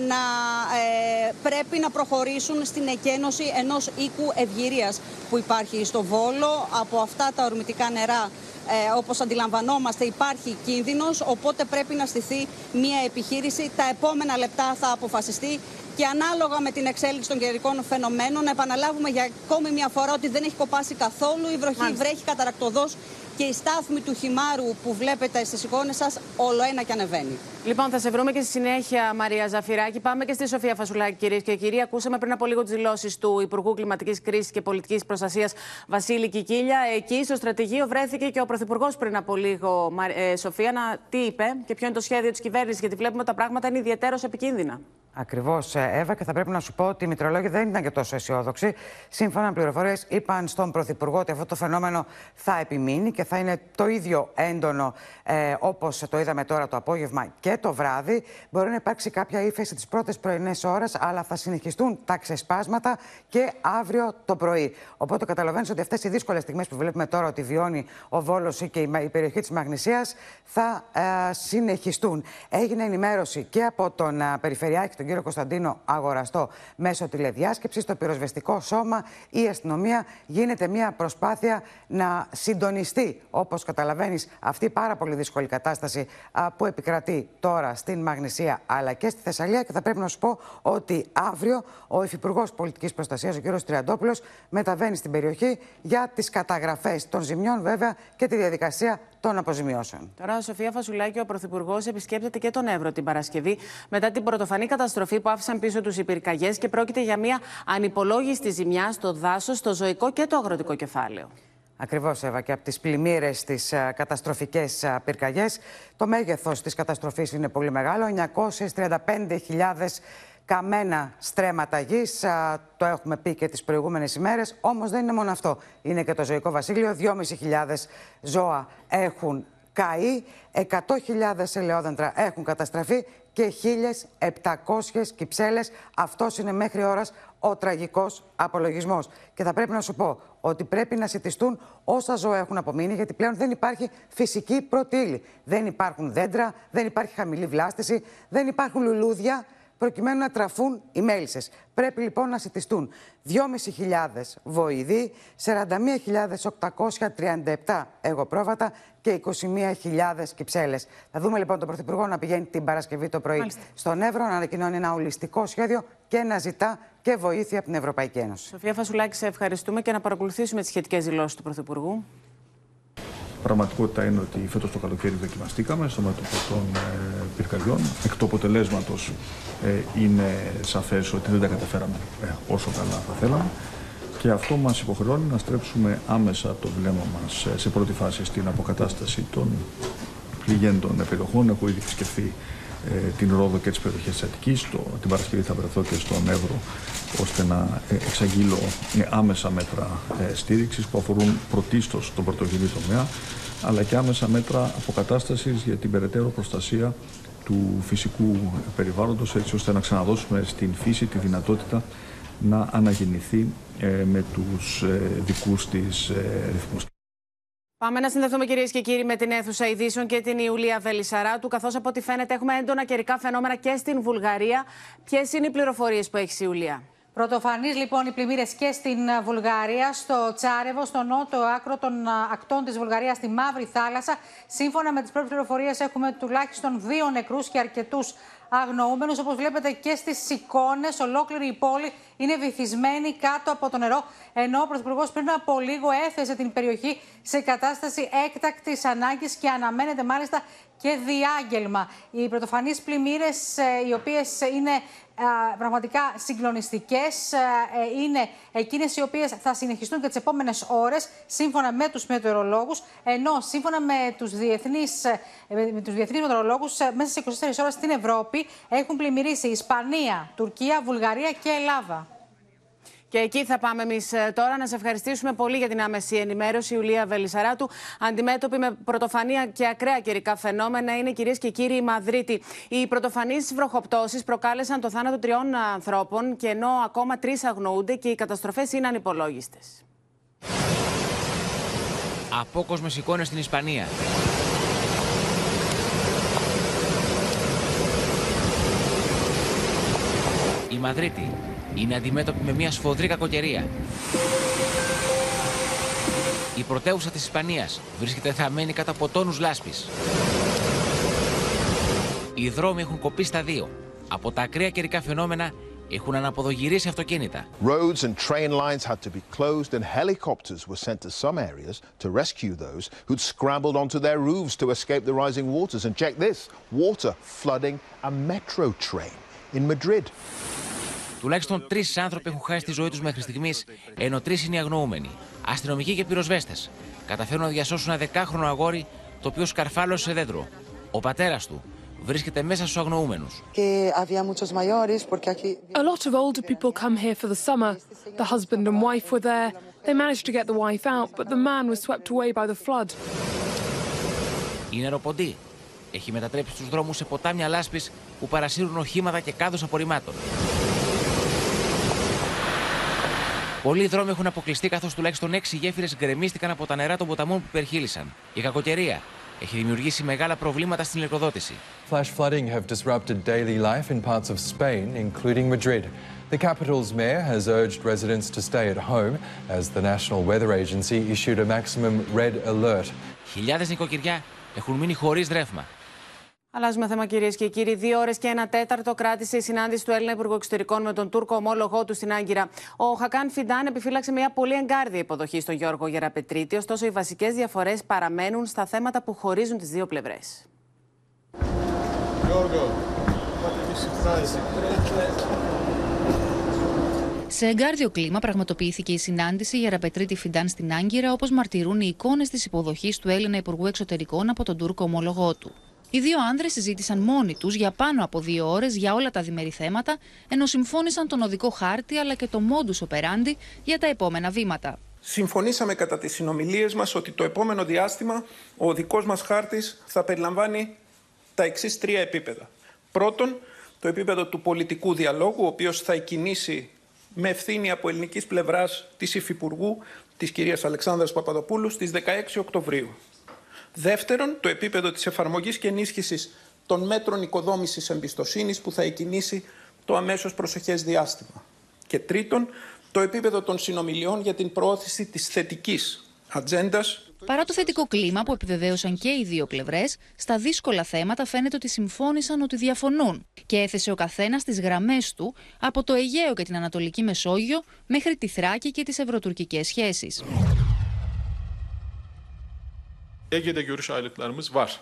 να πρέπει να προχωρήσουν στην εκένωση ενός οίκου ευγυρίας που υπάρχει στο Βόλο. Από αυτά τα ορμητικά νερά ε, όπως αντιλαμβανόμαστε υπάρχει κίνδυνος, οπότε πρέπει να στηθεί μια επιχείρηση. Τα επόμενα λεπτά θα αποφασιστεί και ανάλογα με την εξέλιξη των καιρικών φαινομένων να επαναλάβουμε για ακόμη μια φορά ότι δεν έχει κοπάσει καθόλου η βροχή, Μάλιστα. βρέχει καταρακτοδός και η στάθμη του χυμάρου που βλέπετε στις εικόνες σας όλο ένα και ανεβαίνει. Λοιπόν, θα σε βρούμε και στη συνέχεια, Μαρία Ζαφυράκη. Πάμε και στη Σοφία Φασουλάκη, κυρίες και κύριοι. Ακούσαμε πριν από λίγο τις δηλώσεις του Υπουργού Κλιματικής Κρίσης και Πολιτικής Προστασίας Βασίλη Κικίλια. Εκεί στο στρατηγείο βρέθηκε και ο Πρωθυπουργός πριν από λίγο, ε, Σοφία, να τι είπε και ποιο είναι το σχέδιο της κυβέρνησης, γιατί βλέπουμε ότι τα πράγματα είναι ιδιαίτερως επικίνδυνα. Ακριβώς, ε, Εύα, και θα πρέπει να σου πω ότι οι Μητρολόγοι δεν ήταν και τόσο αισιόδοξοι. Σύμφωνα με πληροφορίες, είπαν στον Πρωθυπουργό ότι αυτό το φαινόμενο θα επιμείνει και θα είναι το ίδιο έντονο ε, όπως το είδαμε τώρα το απόγευμα και το βράδυ. Μπορεί να υπάρξει κάποια ύφεση τις πρώτες πρωινές ώρες, αλλά θα συνεχιστούν τα ξεσπάσματα και αύριο το πρωί. Οπότε καταλαβαίνεις ότι αυτές οι δύσκολες στιγμές που βλέπουμε τώρα ότι βιώνει ο Βόλος και η περιοχή της Μαγνησίας θα ε, συνεχιστούν. Έγινε ενημέρωση και από τον ε, Περιφερειάρχη, τον κύριο Κωνσταντίνο Αγοραστό, μέσω τηλεδιάσκεψης. Στο πυροσβεστικό σώμα η αστυνομία γίνεται μια προσπάθεια να συντονιστεί, όπως καταλαβαίνεις, αυτή η πάρα πολύ δύσκολη κατάσταση που επικρατεί τώρα στην Μαγνησία αλλά και στη Θεσσαλία. Και θα πρέπει να σου πω ότι αύριο ο Υφυπουργός Πολιτικής Προστασίας, ο κ. Τριαντόπουλος, μεταβαίνει στην περιοχή για τις καταγραφές των ζημιών, βέβαια, και τη διαδικασία των αποζημιώσεων. Τώρα, ο Σοφία Φασουλάκη, ο Πρωθυπουργός, επισκέπτεται και τον Εύρο την Παρασκευή μετά την πρωτοφανή καταστροφή που άφησαν πίσω τους οι πυρκαγιές και πρόκειται για μια ανυπολόγιστη ζημιά στο δάσος, στο ζωικό και το αγροτικό κεφάλαιο. Ακριβώς, Εύα, και από τις πλημμύρες, τις καταστροφικές πυρκαγιές. Το μέγεθος της καταστροφής είναι πολύ μεγάλο. 935.000 καμένα στρέμματα γης. Το έχουμε πει και τις προηγούμενες ημέρες. Όμως δεν είναι μόνο αυτό. Είναι και το ζωικό βασίλειο. 2.500 ζώα έχουν καεί. 100.000 ελαιόδεντρα έχουν καταστραφεί και 1.700 κυψέλες. Αυτός είναι μέχρι ώρας ο τραγικός απολογισμός. Και θα πρέπει να σου πω ότι πρέπει να σητιστούν όσα ζώα έχουν απομείνει, γιατί πλέον δεν υπάρχει φυσική πρώτη Δεν υπάρχουν δέντρα, δεν υπάρχει χαμηλή βλάστηση, δεν υπάρχουν λουλούδια προκειμένου να τραφούν οι μέλισσες. Πρέπει λοιπόν να σητιστούν 2.500 βοηδοί, 41.837 εγωπρόβατα και 21.000 κυψέλες. Θα δούμε λοιπόν τον Πρωθυπουργό να πηγαίνει την Παρασκευή το πρωί Μάλιστα. στον Εύρο, να ανακοινώνει ένα ολιστικό σχέδιο και να ζητά και βοήθεια από την Ευρωπαϊκή Ένωση. Σοφία Φασουλάκη, σε ευχαριστούμε και να παρακολουθήσουμε τις σχετικές δηλώσεις του Πρωθυπουργού. Πραγματικότητα είναι ότι φέτος το καλοκαίρι δοκιμαστήκαμε στο μέτωπο των ε, πυρκαγιών. Εκ του αποτελέσματος ε, είναι σαφές ότι δεν τα καταφέραμε ε, όσο καλά θα θέλαμε. Και αυτό μας υποχρεώνει να στρέψουμε άμεσα το βλέμμα μας σε πρώτη φάση στην αποκατάσταση των πληγέντων περιοχών. Έχω ήδη επισκεφθεί ε, την Ρόδο και τις περιοχές της Αττικής. Το, την Παρασκευή θα βρεθώ και στον Εύρο ώστε να ε, εξαγγείλω ε, άμεσα μέτρα ε, στήριξης που αφορούν πρωτίστως τον πρωτογενή τομέα αλλά και άμεσα μέτρα αποκατάστασης για την περαιτέρω προστασία του φυσικού περιβάλλοντος έτσι ώστε να ξαναδώσουμε στην φύση τη δυνατότητα να αναγεννηθεί ε, με τους ε, δικούς της ε, ρυθμούς. Πάμε να συνδεθούμε κυρίες και κύριοι με την αίθουσα ειδήσεων και την Ιουλία Βελισσαράτου. Καθώς από ό,τι φαίνεται έχουμε έντονα καιρικά φαινόμενα και στην Βουλγαρία. Ποιες είναι οι πληροφορίες που έχεις η Ιουλία; Πρωτοφανεί λοιπόν οι πλημμύρες και στην Βουλγαρία, στο Τσάρεβο, στο νότο άκρο των ακτών της Βουλγαρίας, στη Μαύρη Θάλασσα. Σύμφωνα με τις πρώτες πληροφορίες, έχουμε τουλάχιστον δύο νεκρούς και αρκετούς αγνοούμενου. Όπως βλέπετε και στις εικόνες, ολόκληρη η πόλη είναι βυθισμένη κάτω από το νερό. Ενώ ο Πρωθυπουργός πριν από λίγο έθεσε την περιοχή σε κατάσταση έκτακτης ανάγκης και αναμένεται μάλιστα και διάγγελμα. Οι πρωτοφανείς πλημμύρες, ε, οι οποίες είναι πραγματικά συγκλονιστικές, ε, είναι εκείνες οι οποίες θα συνεχιστούν και τις επόμενες ώρες, σύμφωνα με τους μετεωρολόγους. Ενώ σύμφωνα με τους διεθνείς τους διεθνείς μετεωρολόγους, μέσα σε 24 ώρες στην Ευρώπη έχουν πλημμυρίσει Ισπανία, Τουρκία, Βουλγαρία και Ελλάδα. Και εκεί θα πάμε εμείς ε, τώρα. Να σε ευχαριστήσουμε πολύ για την άμεση ενημέρωση, Ιουλία Βελισσαράτου. Αντιμέτωποι με πρωτοφανία και ακραία καιρικά φαινόμενα είναι κυρίες και κύριοι η Μαδρίτη. Οι πρωτοφανείς βροχοπτώσεις προκάλεσαν το θάνατο τριών ανθρώπων και ενώ ακόμα τρεις αγνοούνται και οι καταστροφές είναι ανυπολόγιστες. Απόκοσμες εικόνες στην Ισπανία. Η Μαδρίτη είναι αντιμέτωπη με μια σφοδρή κακοκαιρία. Η πρωτεύουσα της Ισπανίας βρίσκεται θαμένη κατά από τόνους λάσπης. Οι δρόμοι έχουν κοπεί στα δύο. Από τα ακραία καιρικά φαινόμενα έχουν αναποδογυρίσει αυτοκίνητα. Roads and train lines had to be closed and helicopters were sent to some areas to rescue those who'd scrambled onto their roofs to escape the rising waters. And check this, water flooding a metro train in Madrid. Τουλάχιστον τρεις άνθρωποι έχουν χάσει τη ζωή τους μέχρι στιγμής, ενώ τρεις είναι οι αγνοούμενοι. Αστυνομικοί και πυροσβέστες καταφέρουν να διασώσουν ένα δεκάχρονο αγόρι το οποίο σκαρφάλωσε σε δέντρο. Ο πατέρας του βρίσκεται μέσα στους αγνοούμενους. A lot of older people come here for the summer. The husband and wife were there. They managed to get the wife out, but the man was swept away by the flood. Η νεροποντή έχει μετατρέψει τους δρόμους σε ποτάμια λάσπης που παρασύρουν οχήματα και κάδους απορριμμάτων. Πολλοί δρόμοι έχουν αποκλειστεί καθώς τουλάχιστον έξι γέφυρες γκρεμίστηκαν από τα νερά των ποταμών που υπερχείλησαν. Η κακοκαιρία έχει δημιουργήσει μεγάλα προβλήματα στην ηλεκτροδότηση. Flash flooding have disrupted daily life in parts of Spain, including Madrid. The capital's mayor has urged residents to stay at home as the National Weather Agency issued a maximum red alert. Χιλιάδες νοικοκυριά έχουν μείνει χωρίς ρεύμα Αλλάζουμε θέμα, κυρίες και κύριοι. Δύο ώρες και ένα τέταρτο κράτησε η συνάντηση του Έλληνα Υπουργού Εξωτερικών με τον Τούρκο ομόλογό του στην Άγκυρα. Ο Χακάν Φιντάν επιφύλαξε μια πολύ εγκάρδια υποδοχή στον Γιώργο Γεραπετρίτη, ωστόσο οι βασικές διαφορές παραμένουν στα θέματα που χωρίζουν τις δύο πλευρές. Σε εγκάρδιο κλίμα πραγματοποιήθηκε η συνάντηση για Ραπετρίτη Φιντάν στην Άγκυρα, όπως μαρτυρούν οι εικόνες της υποδοχής του Έλληνα Υπουργού Εξωτερικών από τον Τούρκο ομολογό του. Οι δύο άνδρες συζήτησαν μόνοι τους για πάνω από δύο ώρες για όλα τα διμερεί θέματα, ενώ συμφώνησαν τον οδικό χάρτη αλλά και το modus operandi για τα επόμενα βήματα. Συμφωνήσαμε κατά τις συνομιλίες μας ότι το επόμενο διάστημα ο οδικός μας χάρτης θα περιλαμβάνει τα εξής τρία επίπεδα. Πρώτον, το επίπεδο του πολιτικού διαλόγου, ο οποίος θα εκκινήσει με ευθύνη από ελληνικής πλευράς της Υφυπουργού, της κυρίας Αλεξάνδρας Παπαδοπούλου, στις 16 Οκτωβρίου. Δεύτερον, το επίπεδο της εφαρμογής και ενίσχυσης των μέτρων οικοδόμησης εμπιστοσύνης που θα εκκινήσει το αμέσως προσεχές διάστημα. Και τρίτον, το επίπεδο των συνομιλιών για την προώθηση της θετικής ατζέντας. Παρά το θετικό κλίμα που επιβεβαίωσαν και οι δύο πλευρές, στα δύσκολα θέματα φαίνεται ότι συμφώνησαν ότι διαφωνούν και έθεσε ο καθένας τις γραμμές του από το Αιγαίο και την Ανατολική Μεσόγειο μέχρι τη Θράκη και τις ευρωτουρκικές σχέσεις. Ege'de görüş ayrılıklarımız var.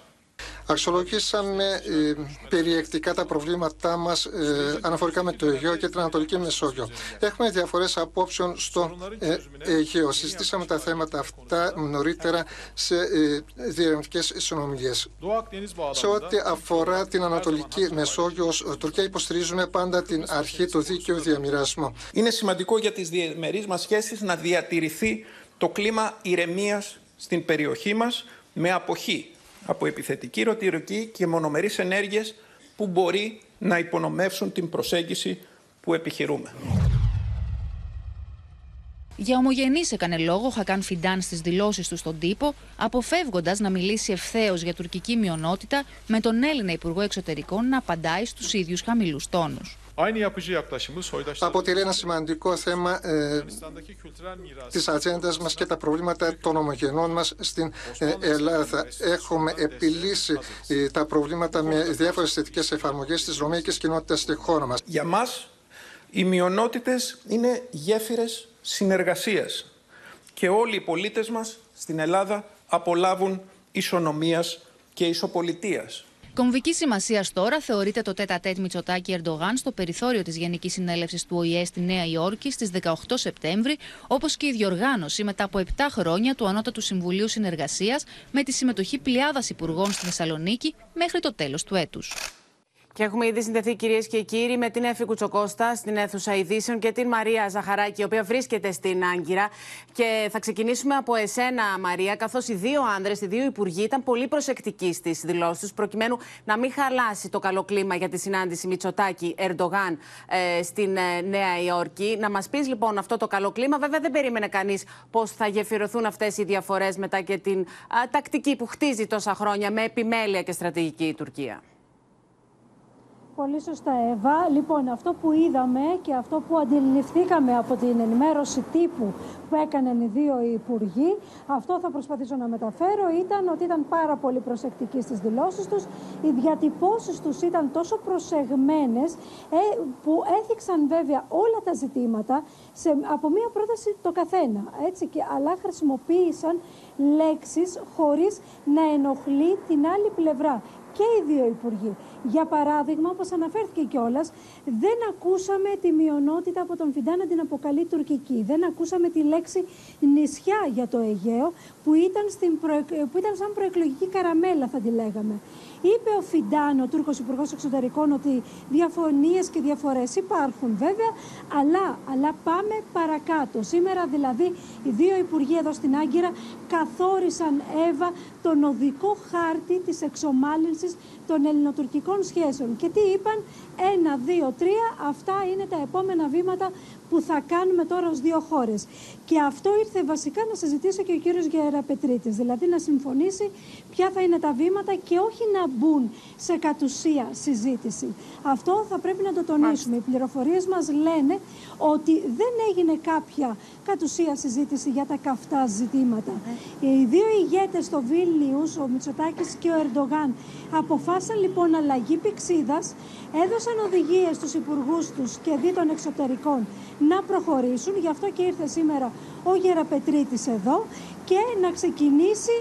Αξιολογήσαμε ε, περιεκτικά τα προβλήματά μας ε, αναφορικά με το Αιγαίο και την Ανατολική Μεσόγειο. Έχουμε διαφορές απόψεων στο ε, Αιγαίο. Συζητήσαμε τα θέματα αυτά νωρίτερα σε ε, διερευνητικές συνομιλίες. Σε ό,τι αφορά την Ανατολική Μεσόγειο, ως Τουρκία υποστηρίζουμε πάντα την αρχή του δίκαιου διαμοιρασμού. Είναι σημαντικό για τις διεμερεί μας σχέσεις να διατηρηθεί το κλίμα ηρεμίας στην περιοχή μας με αποχή από επιθετική ρωτηρική και μονομερείς ενέργειες που μπορεί να υπονομεύσουν την προσέγγιση που επιχειρούμε. Για ομογενείς έκανε λόγο ο Χακάν Φιντάν στις δηλώσεις του στον τύπο, αποφεύγοντας να μιλήσει ευθέως για τουρκική μειονότητα, με τον Έλληνα Υπουργό Εξωτερικών να απαντάει στους ίδιους χαμηλούς τόνους. Αποτελεί ένα σημαντικό θέμα ε, της ατζέντας μας και τα προβλήματα των ομογενών μας στην ε, Ελλάδα. Έχουμε επιλύσει ε, τα προβλήματα με διάφορες θετικές εφαρμογές της ρωμαϊκής κοινότητας στη χώρα μας. Για μας οι μειονότητες είναι γέφυρες συνεργασίας και όλοι οι πολίτες μας στην Ελλάδα απολάβουν ισονομίας και ισοπολιτείας. Κομβική σημασία τώρα θεωρείται το τέτα τέτ Μητσοτάκη Ερντογάν στο περιθώριο της Γενικής Συνέλευσης του ΟΗΕ στη Νέα Υόρκη στις 18 Σεπτέμβρη, όπως και η διοργάνωση μετά από 7 χρόνια του Ανώτατου Συμβουλίου Συνεργασίας με τη συμμετοχή πλειάδας υπουργών στη Θεσσαλονίκη μέχρι το τέλος του έτους. Και έχουμε ήδη συνδεθεί κυρίες και κύριοι με την Εφη Κουτσοκώστα στην αίθουσα ειδήσεων και την Μαρία Ζαχαράκη, η οποία βρίσκεται στην Άγκυρα. Και θα ξεκινήσουμε από εσένα, Μαρία, καθώς οι δύο άνδρες, οι δύο υπουργοί ήταν πολύ προσεκτικοί στις δηλώσεις τους, προκειμένου να μην χαλάσει το καλό κλίμα για τη συνάντηση Μητσοτάκη Ερντογάν ε, στην ε, Νέα Υόρκη. Να μας πεις λοιπόν αυτό το καλό κλίμα. Βέβαια, δεν περίμενε κανείς πώς θα γεφυρωθούν αυτές οι διαφορές μετά και την τακτική που χτίζει τόσα χρόνια με επιμέλεια και στρατηγική η Τουρκία. Πολύ σωστά, Εύα. Λοιπόν, αυτό που είδαμε και αυτό που αντιληφθήκαμε από την ενημέρωση τύπου που έκαναν οι δύο υπουργοί, αυτό θα προσπαθήσω να μεταφέρω, ήταν ότι ήταν πάρα πολύ προσεκτικοί στις δηλώσεις τους. Οι διατυπώσεις τους ήταν τόσο προσεγμένες ε, που έθιξαν βέβαια όλα τα ζητήματα σε, από μία πρόταση το καθένα, έτσι, και, αλλά χρησιμοποίησαν λέξεις χωρίς να ενοχλεί την άλλη πλευρά και οι δύο υπουργοί. Για παράδειγμα, όπως αναφέρθηκε κιόλας, δεν ακούσαμε τη μειονότητα από τον Φιντά να την αποκαλεί τουρκική. Δεν ακούσαμε τη λέξη νησιά για το Αιγαίο, που ήταν, στην που ήταν σαν προεκλογική καραμέλα, θα τη λέγαμε. Είπε ο Φιντάν, ο Τούρκος Υπουργός Εξωτερικών, ότι διαφωνίες και διαφορές υπάρχουν βέβαια, αλλά, αλλά πάμε παρακάτω. Σήμερα δηλαδή οι δύο υπουργοί εδώ στην Άγκυρα καθόρισαν, Εύα, τον οδικό χάρτη της εξομάλυνσης των ελληνοτουρκικών σχέσεων. Και τι είπαν, ένα, δύο, τρία, αυτά είναι τα επόμενα βήματα που θα κάνουμε τώρα ως δύο χώρες. Και αυτό ήρθε βασικά να συζητήσει και ο κύριος Γεραπετρίτης, δηλαδή να συμφωνήσει ποια θα είναι τα βήματα και όχι να μπουν σε κατουσία συζήτηση. Αυτό θα πρέπει να το τονίσουμε. Οι πληροφορίες μας λένε ότι δεν έγινε κάποια κατουσία συζήτηση για τα καυτά ζητήματα. Οι δύο ηγέτες στο Βίλνιους, ο Μητσοτάκης και ο Ερντογάν, αποφάσισαν λοιπόν αλλαγή πηξίδας, έδωσαν οδηγίες στους υπουργούς τους και δι των εξωτερικών να προχωρήσουν. Γι' αυτό και ήρθε σήμερα ο Γεραπετρίτης εδώ και να ξεκινήσει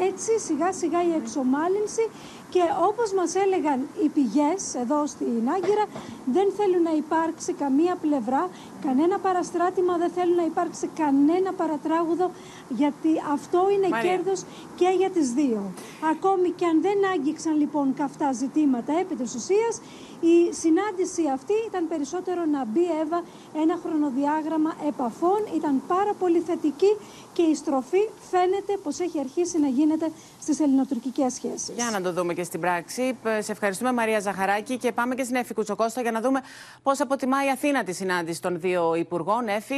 ε, έτσι σιγά σιγά η εξομάλυνση και όπως μας έλεγαν οι πηγές εδώ στην Άγκυρα δεν θέλουν να υπάρξει καμία πλευρά, κανένα παραστράτημα, δεν θέλουν να υπάρξει κανένα παρατράγουδο γιατί αυτό είναι Μαρία. κέρδος και για τις δύο. Ακόμη και αν δεν άγγιξαν λοιπόν καυτά ζητήματα επί της ουσίας, η συνάντηση αυτή ήταν περισσότερο να μπει Εύα ένα χρονοδιάγραμμα επαφών, ήταν πάρα πολύ θετική και η στροφή φαίνεται πως έχει αρχίσει να γίνεται στις ελληνοτουρκικές σχέσεις. Για να το δούμε και στην πράξη. Π- Σε ευχαριστούμε Μαρία Ζαχαράκη και πάμε και στην Εφη Κουτσοκώστα για να δούμε πώς αποτιμά η Αθήνα τη συνάντηση των δύο υπουργών. Εφη.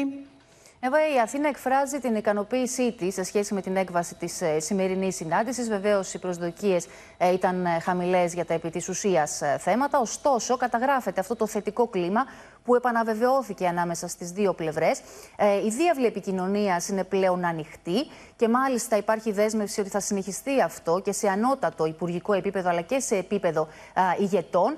Εύα, η Αθήνα εκφράζει την ικανοποίησή της σε σχέση με την έκβαση της ε, σημερινής συνάντησης. Βεβαίως, οι προσδοκίες ε, ήταν χαμηλές για τα επί της ουσίας θέματα. Ωστόσο, καταγράφεται αυτό το θετικό κλίμα που επαναβεβαιώθηκε ανάμεσα στις δύο πλευρές. Ε, η διάβλη επικοινωνίας είναι πλέον ανοιχτή και μάλιστα υπάρχει δέσμευση ότι θα συνεχιστεί αυτό και σε ανώτατο υπουργικό επίπεδο αλλά και σε επίπεδο α, ηγετών.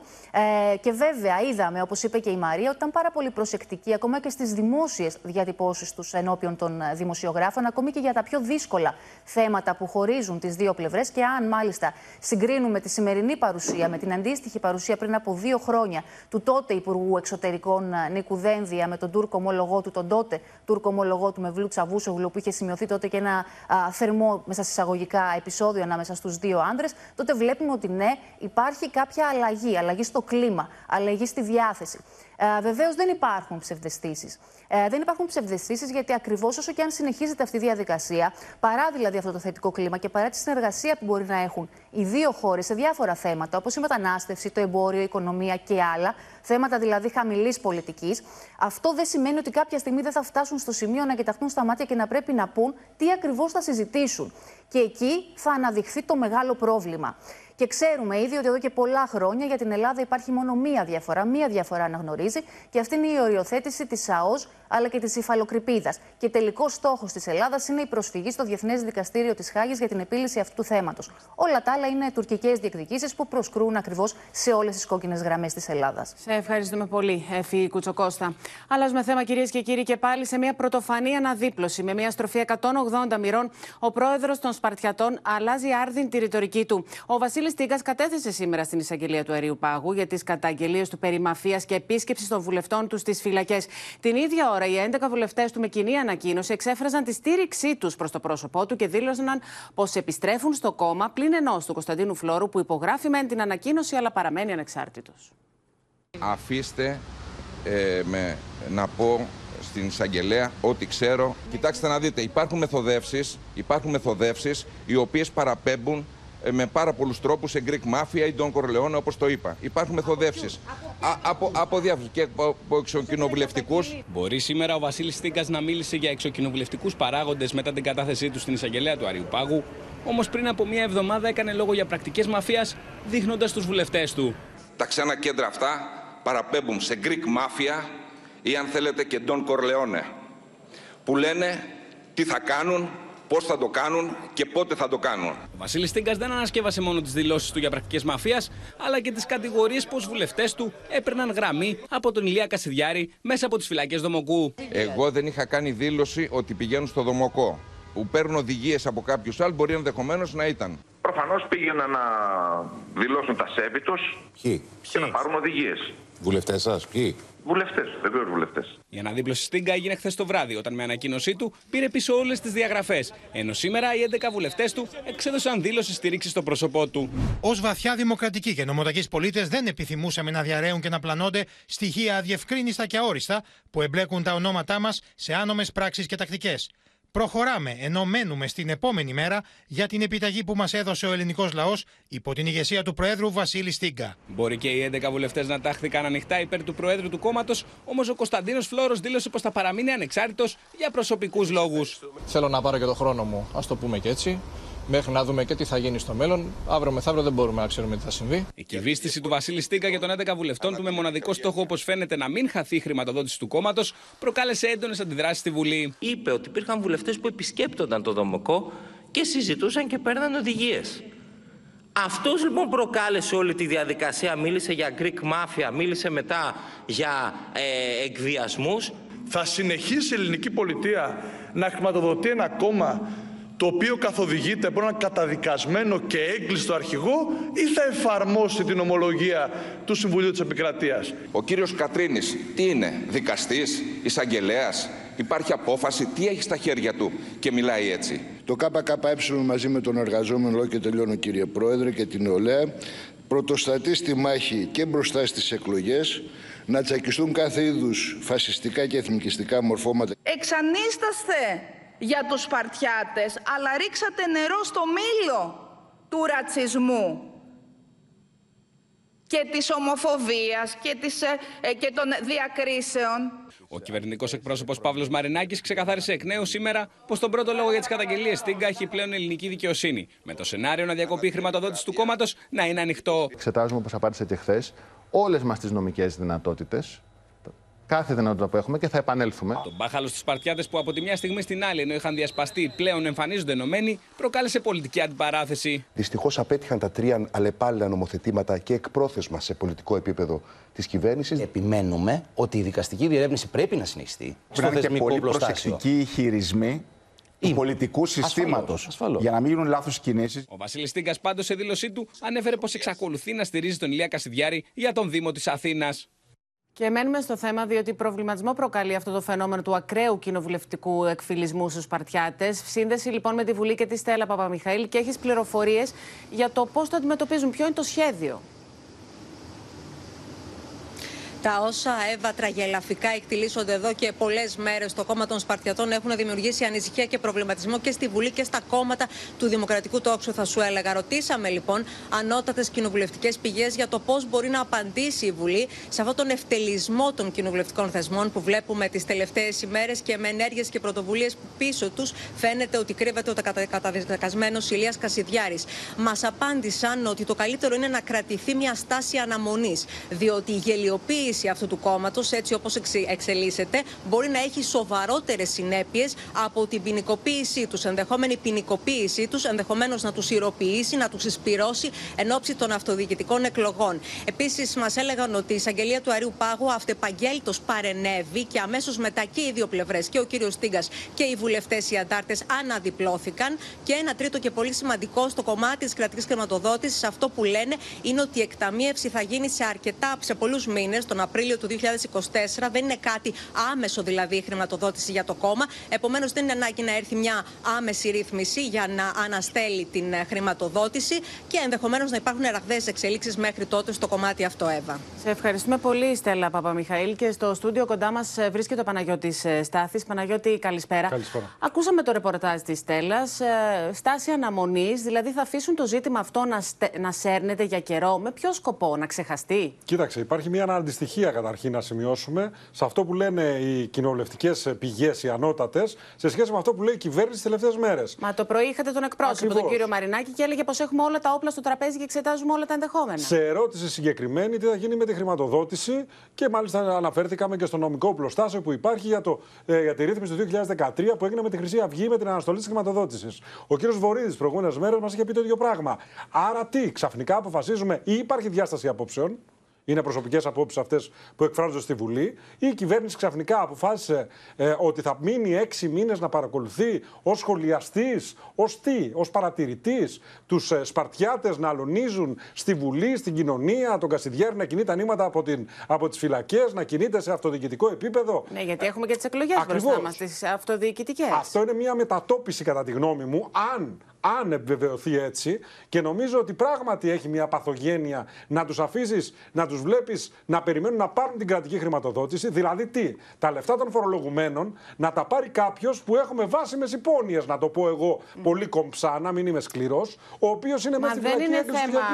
Ε, και βέβαια, είδαμε, όπως είπε και η Μαρία, ότι ήταν πάρα πολύ προσεκτική ακόμα και στις δημόσιες διατυπώσεις τους ενώπιον των ε, δημοσιογράφων, ακόμη και για τα πιο δύσκολα θέματα που χωρίζουν τις δύο πλευρές. Και αν μάλιστα συγκρίνουμε τη σημερινή παρουσία με την αντίστοιχη παρουσία πριν από δύο χρόνια του τότε Υπουργού Εξωτερικών ε, Νίκου Δένδια με τον Τούρκο ομολογό του, τον τότε Τούρκο ομολογό του Μευλού Τσαβούσογλου, που είχε σημειωθεί τότε και ένα α, θερμό μέσα σε εισαγωγικά επεισόδιο ανάμεσα στους δύο άντρες, τότε βλέπουμε ότι ναι, υπάρχει κάποια αλλαγή. Αλλαγή στο κλίμα, αλλαγή στη διάθεση. Ε, Βεβαίως δεν υπάρχουν ψευδεστήσεις. Ε, δεν υπάρχουν ψευδεστήσεις γιατί ακριβώς όσο και αν συνεχίζεται αυτή η διαδικασία, παρά δηλαδή αυτό το θετικό κλίμα και παρά τη συνεργασία που μπορεί να έχουν οι δύο χώρες σε διάφορα θέματα, όπως η μετανάστευση, το εμπόριο, η οικονομία και άλλα, θέματα δηλαδή χαμηλής πολιτικής, αυτό δεν σημαίνει ότι κάποια στιγμή δεν θα φτάσουν στο σημείο να κοιταχτούν στα μάτια και να πρέπει να πούν τι ακριβώς θα συζητήσουν. Και εκεί θα αναδειχθεί το μεγάλο πρόβλημα. Και ξέρουμε ήδη ότι εδώ και πολλά χρόνια για την Ελλάδα υπάρχει μόνο μία διαφορά. Μία διαφορά αναγνωρίζει και αυτή είναι η οριοθέτηση της ΑΟΣ αλλά και της υφαλοκρηπίδας. Και τελικός στόχος της Ελλάδας είναι η προσφυγή στο Διεθνές Δικαστήριο της Χάγης για την επίλυση αυτού του θέματος. Όλα τα άλλα είναι τουρκικές διεκδικήσεις που προσκρούν ακριβώς σε όλες τις κόκκινες γραμμές της Ελλάδας. Σε ευχαριστούμε πολύ, Εφη Κουτσοκώστα. Αλλάζουμε θέμα, κυρίες και κύριοι, και πάλι σε μια πρωτοφανή αναδίπλωση με μια στροφή 180 μοιρών. Ο πρόεδρος των Σπαρτιατών αλλάζει άρδιν τη ρητορική του. Ο Βασίλης Τίγκα κατέθεσε σήμερα στην εισαγγελία του Αερίου Πάγου για τις καταγγελίες του περί μαφίας και επίσκεψης των βουλευτών τους στις φυλακές. Την ίδια ώρα, οι 11 βουλευτές του με κοινή ανακοίνωση εξέφραζαν τη στήριξή τους προς το πρόσωπό του και δήλωσαν πως επιστρέφουν στο κόμμα πλην ενός του Κωνσταντίνου Φλόρου που υπογράφει μεν την ανακοίνωση αλλά παραμένει ανεξάρτητος. Αφήστε ε, με, να πω στην εισαγγελέα ό,τι ξέρω. Κοιτάξτε να δείτε, υπάρχουν μεθοδεύσεις, υπάρχουν μεθοδεύσεις οι οποίες παραπέμπουν ε, με πάρα πολλούς τρόπους σε Greek Mafia ή Don Corleone όπως το είπα. Υπάρχουν μεθοδεύσεις. Α, από, από διάφορους και από, από εξοκοινοβουλευτικούς. Μπορεί σήμερα ο Βασίλης Τίγκα να μίλησε για εξοκοινοβουλευτικούς παράγοντες μετά την κατάθεσή του στην εισαγγελέα του Αριού Πάγου. Όμως πριν από μία εβδομάδα έκανε λόγο για πρακτικές μαφίας, δείχνοντας τους βουλευτές του. Τα ξένα κέντρα αυτά παραπέμπουν σε Greek Mafia ή αν θέλετε και Don Corleone που λένε τι θα κάνουν, πώς θα το κάνουν και πότε θα το κάνουν. Ο Βασίλης Τίγκα δεν ανασκεύασε μόνο τις δηλώσεις του για πρακτικές μαφίας, αλλά και τις κατηγορίες πως βουλευτές του έπαιρναν γραμμή από τον Ηλία Κασιδιάρη μέσα από τις φυλακές Δομοκού. Εγώ δεν είχα κάνει δήλωση ότι πηγαίνουν στο Δομοκό. Που παίρνουν οδηγίες από κάποιους άλλους μπορεί ενδεχομένως να ήταν. Προφανώς πήγαιναν να δηλώσουν τα σέβη τους Ποιοι; και να πάρουν οδηγίες. Βουλευτές σας, ποιοι; Βουλευτές, βεβαίως βουλευτές. Η αναδίπλωση Στίγκα έγινε χθες το βράδυ, όταν με ανακοίνωσή του πήρε πίσω όλες τις διαγραφές. Ενώ σήμερα οι 11 βουλευτές του εξέδωσαν δήλωση στήριξης στο πρόσωπό του. Ω βαθιά δημοκρατικοί και νομοταγεί πολίτες, δεν επιθυμούσαμε να διαρρέουν και να πλανώνται στοιχεία αδιευκρίνηστα και αόριστα που εμπλέκουν τα ονόματά μας σε άνομες πράξεις και τακτικές. Προχωράμε ενώ μένουμε στην επόμενη μέρα για την επιταγή που μας έδωσε ο ελληνικός λαός υπό την ηγεσία του Προέδρου Βασίλη Στίγκα. Μπορεί και οι 11 βουλευτές να τάχθηκαν ανοιχτά υπέρ του Προέδρου του κόμματος, όμως ο Κωνσταντίνος Φλόρος δήλωσε πως θα παραμείνει ανεξάρτητος για προσωπικούς λόγους. Θέλω να πάρω και το χρόνο μου, ας το πούμε και έτσι, μέχρι να δούμε και τι θα γίνει στο μέλλον. Αύριο μεθαύριο δεν μπορούμε να ξέρουμε τι θα συμβεί. Η κυβίστηση του Βασίλη Στίγκα για τον 11 βουλευτών του με μοναδικό στόχο, όπως φαίνεται, να μην χαθεί η χρηματοδότηση του κόμματος, προκάλεσε έντονες αντιδράσεις στη Βουλή. είπε ότι υπήρχαν βουλευτές που επισκέπτονταν το Δομοκό και συζητούσαν και παίρναν οδηγίες. Αυτός λοιπόν προκάλεσε όλη τη διαδικασία, μίλησε για Greek Mafia, μίλησε μετά για ε, εκβιασμούς. Θα συνεχίσει η ελληνική πολιτεία να χρηματοδοτεί ένα κόμμα το οποίο καθοδηγείται από έναν καταδικασμένο και έγκλειστο αρχηγό ή θα εφαρμόσει την ομολογία του Συμβουλίου της Επικρατείας; Ο κύριος Κατρίνης τι είναι, δικαστής, εισαγγελέας, υπάρχει απόφαση, τι έχει στα χέρια του και μιλάει έτσι. Το ΚΚΕ μαζί με τον εργαζόμενο, λόγω και τελειώνω κύριε Πρόεδρε και την νεολαία, πρωτοστατεί στη μάχη και μπροστά στις εκλογές να τσακιστούν κάθε είδους φασιστικά και εθνικιστικά μορφώματα. Εξανίσταστε για τους Σπαρτιάτες, αλλά ρίξατε νερό στο μήλο του ρατσισμού και της ομοφοβίας και, της, ε, ε, και των διακρίσεων. Ο κυβερνητικός εκπρόσωπος Παύλος Μαρινάκης ξεκαθάρισε εκ νέου σήμερα πως τον πρώτο λόγο για τις καταγγελίες Τίγκα έχει πλέον ελληνική δικαιοσύνη. Με το σενάριο να διακοπεί η χρηματοδότηση του κόμματος να είναι ανοιχτό. Εξετάζουμε, όπως απάντησε και χθες, όλες μας τις νομικές δυνατότητες κάθε δυνατότητα που έχουμε και θα επανέλθουμε. Τον μπάχαλος στου Σπαρτιάτε που από τη μια στιγμή στην άλλη, ενώ είχαν διασπαστεί, πλέον εμφανίζονται ενωμένοι, προκάλεσε πολιτική αντιπαράθεση. Δυστυχώς απέτυχαν τα τρία αλλεπάλληλα νομοθετήματα και εκπρόθεσμα σε πολιτικό επίπεδο της κυβέρνησης. Επιμένουμε ότι η δικαστική διερεύνηση πρέπει να συνεχιστεί. Πρέπει να είναι και πολύ προσεκτικοί χειρισμοί του πολιτικού συστήματος. Για να μην γίνουν λάθος κινήσεις. Ο Βασίλης Τίγκα πάντως σε δήλωσή του ανέφερε πως εξακολουθεί να στηρίζει τον Ηλία Κασιδιάρη για τον Δήμο της Αθήνας. Και μένουμε στο θέμα, διότι προβληματισμό προκαλεί αυτό το φαινόμενο του ακραίου κοινοβουλευτικού εκφυλισμού στους Παρτιάτε. Σύνδεση λοιπόν με τη Βουλή και τη Στέλλα Παπαμιχαήλ και έχεις πληροφορίες για το πώς το αντιμετωπίζουν, ποιο είναι το σχέδιο; Τα όσα Εύα τραγελαφικά εκτιλήσονται εδώ και πολλές μέρες στο κόμμα των Σπαρτιατών έχουν δημιουργήσει ανησυχία και προβληματισμό και στη Βουλή και στα κόμματα του Δημοκρατικού Τόξου, θα σου έλεγα. Ρωτήσαμε λοιπόν ανώτατες κοινοβουλευτικές πηγές για το πώς μπορεί να απαντήσει η Βουλή σε αυτόν τον ευτελισμό των κοινοβουλευτικών θεσμών που βλέπουμε τις τελευταίες ημέρες και με ενέργειες και πρωτοβουλίες που πίσω τους φαίνεται ότι κρύβεται ο καταδικασμένος Ηλίας Κασιδιάρης. Μας απάντησαν ότι το καλύτερο είναι να κρατηθεί μια στάση αναμονής, διότι η γελιοποίηση αυτού του κόμματος, έτσι όπως εξελίσσεται, μπορεί να έχει σοβαρότερες συνέπειες από την ποινικοποίησή τους. Ενδεχόμενη ποινικοποίησή τους, ενδεχομένως να τους ηρωποιήσει, να τους εισπυρώσει εν ώψη των αυτοδιοικητικών εκλογών. Επίσης, μας έλεγαν ότι η εισαγγελία του Αριού Πάγου αυτεπαγγέλτο παρενέβη και αμέσως μετά και οι δύο πλευρές, και ο κύριος Τίγκα και οι βουλευτές οι αντάρτες, αναδιπλώθηκαν. Και ένα τρίτο και πολύ σημαντικό στο κομμάτι της κρατικής χρηματοδότησης, αυτό που λένε είναι ότι η εκταμείευση θα γίνει σε αρκετά, σε πολλούς μήνες, τον Απρίλιο του 2024. Δεν είναι κάτι άμεσο δηλαδή η χρηματοδότηση για το κόμμα. Επομένως, δεν είναι ανάγκη να έρθει μια άμεση ρύθμιση για να αναστέλει την ε, χρηματοδότηση και ενδεχομένως να υπάρχουν ραγδαίες εξελίξεις μέχρι τότε στο κομμάτι αυτό, Εύα. Σε ευχαριστούμε πολύ, Στέλλα Παπαμιχαήλ. Και στο στούντιο κοντά μας ε, βρίσκεται ο Παναγιώτης ε, Στάθης. Παναγιώτη, καλησπέρα. καλησπέρα. Ακούσαμε το ρεπορτάζ της Στέλλας. Στάση αναμονής, δηλαδή θα αφήσουν το ζήτημα αυτό να, στε... να σέρνεται για καιρό. Με ποιο σκοπό, να ξεχαστεί; Κοίταξε, υπάρχει μια αντιστοιχία στοιχεία καταρχήν να σημειώσουμε σε αυτό που λένε οι κοινοβουλευτικές πηγές, οι ανώτατες, σε σχέση με αυτό που λέει η κυβέρνηση τις τελευταίες μέρες. Μα το πρωί είχατε τον εκπρόσωπο, Ακριβώς. τον κύριο Μαρινάκη, και έλεγε πως έχουμε όλα τα όπλα στο τραπέζι και εξετάζουμε όλα τα ενδεχόμενα. Σε ερώτηση συγκεκριμένη, τι θα γίνει με τη χρηματοδότηση και μάλιστα αναφέρθηκαμε και στο νομικό πλωστάσιο που υπάρχει για, το, ε, για τη ρύθμιση του 2013 που έγινε με τη Χρυσή Αυγή με την αναστολή της χρηματοδότησης. Ο κύριος Βορύδης προηγούμενες μέρες μας είχε πει το ίδιο πράγμα. Άρα τι, ξαφνικά αποφασίζουμε ή υπάρχει διάσταση απόψεων; Είναι προσωπικές απόψεις αυτές που εκφράζονται στη Βουλή, ή η κυβέρνηση ξαφνικά αποφάσισε ε, ότι θα μείνει έξι μήνες να παρακολουθεί ως σχολιαστής, ως τι, ως παρατηρητής, τους ε, Σπαρτιάτες να αλωνίζουν στη Βουλή, στην κοινωνία, τον Κασιδιέρη να κινεί τα νήματα από, την, από τις φυλακές, να κινείται σε αυτοδιοικητικό επίπεδο. Ναι, γιατί έχουμε και τις εκλογές μπροστά μας, τις αυτοδιοικητικές. Αυτό είναι μια μετατόπιση, κατά τη γνώμη μου, αν αν επιβεβαιωθεί έτσι και νομίζω ότι πράγματι έχει μια παθογένεια να τους αφήσεις, να τους βλέπεις να περιμένουν να πάρουν την κρατική χρηματοδότηση, δηλαδή τι, τα λεφτά των φορολογουμένων να τα πάρει κάποιος που έχουμε βάσιμες υπόνοιες, να το πω εγώ πολύ κομψά, να μην είμαι σκληρός, ο οποίος είναι μέσα στην δεν είναι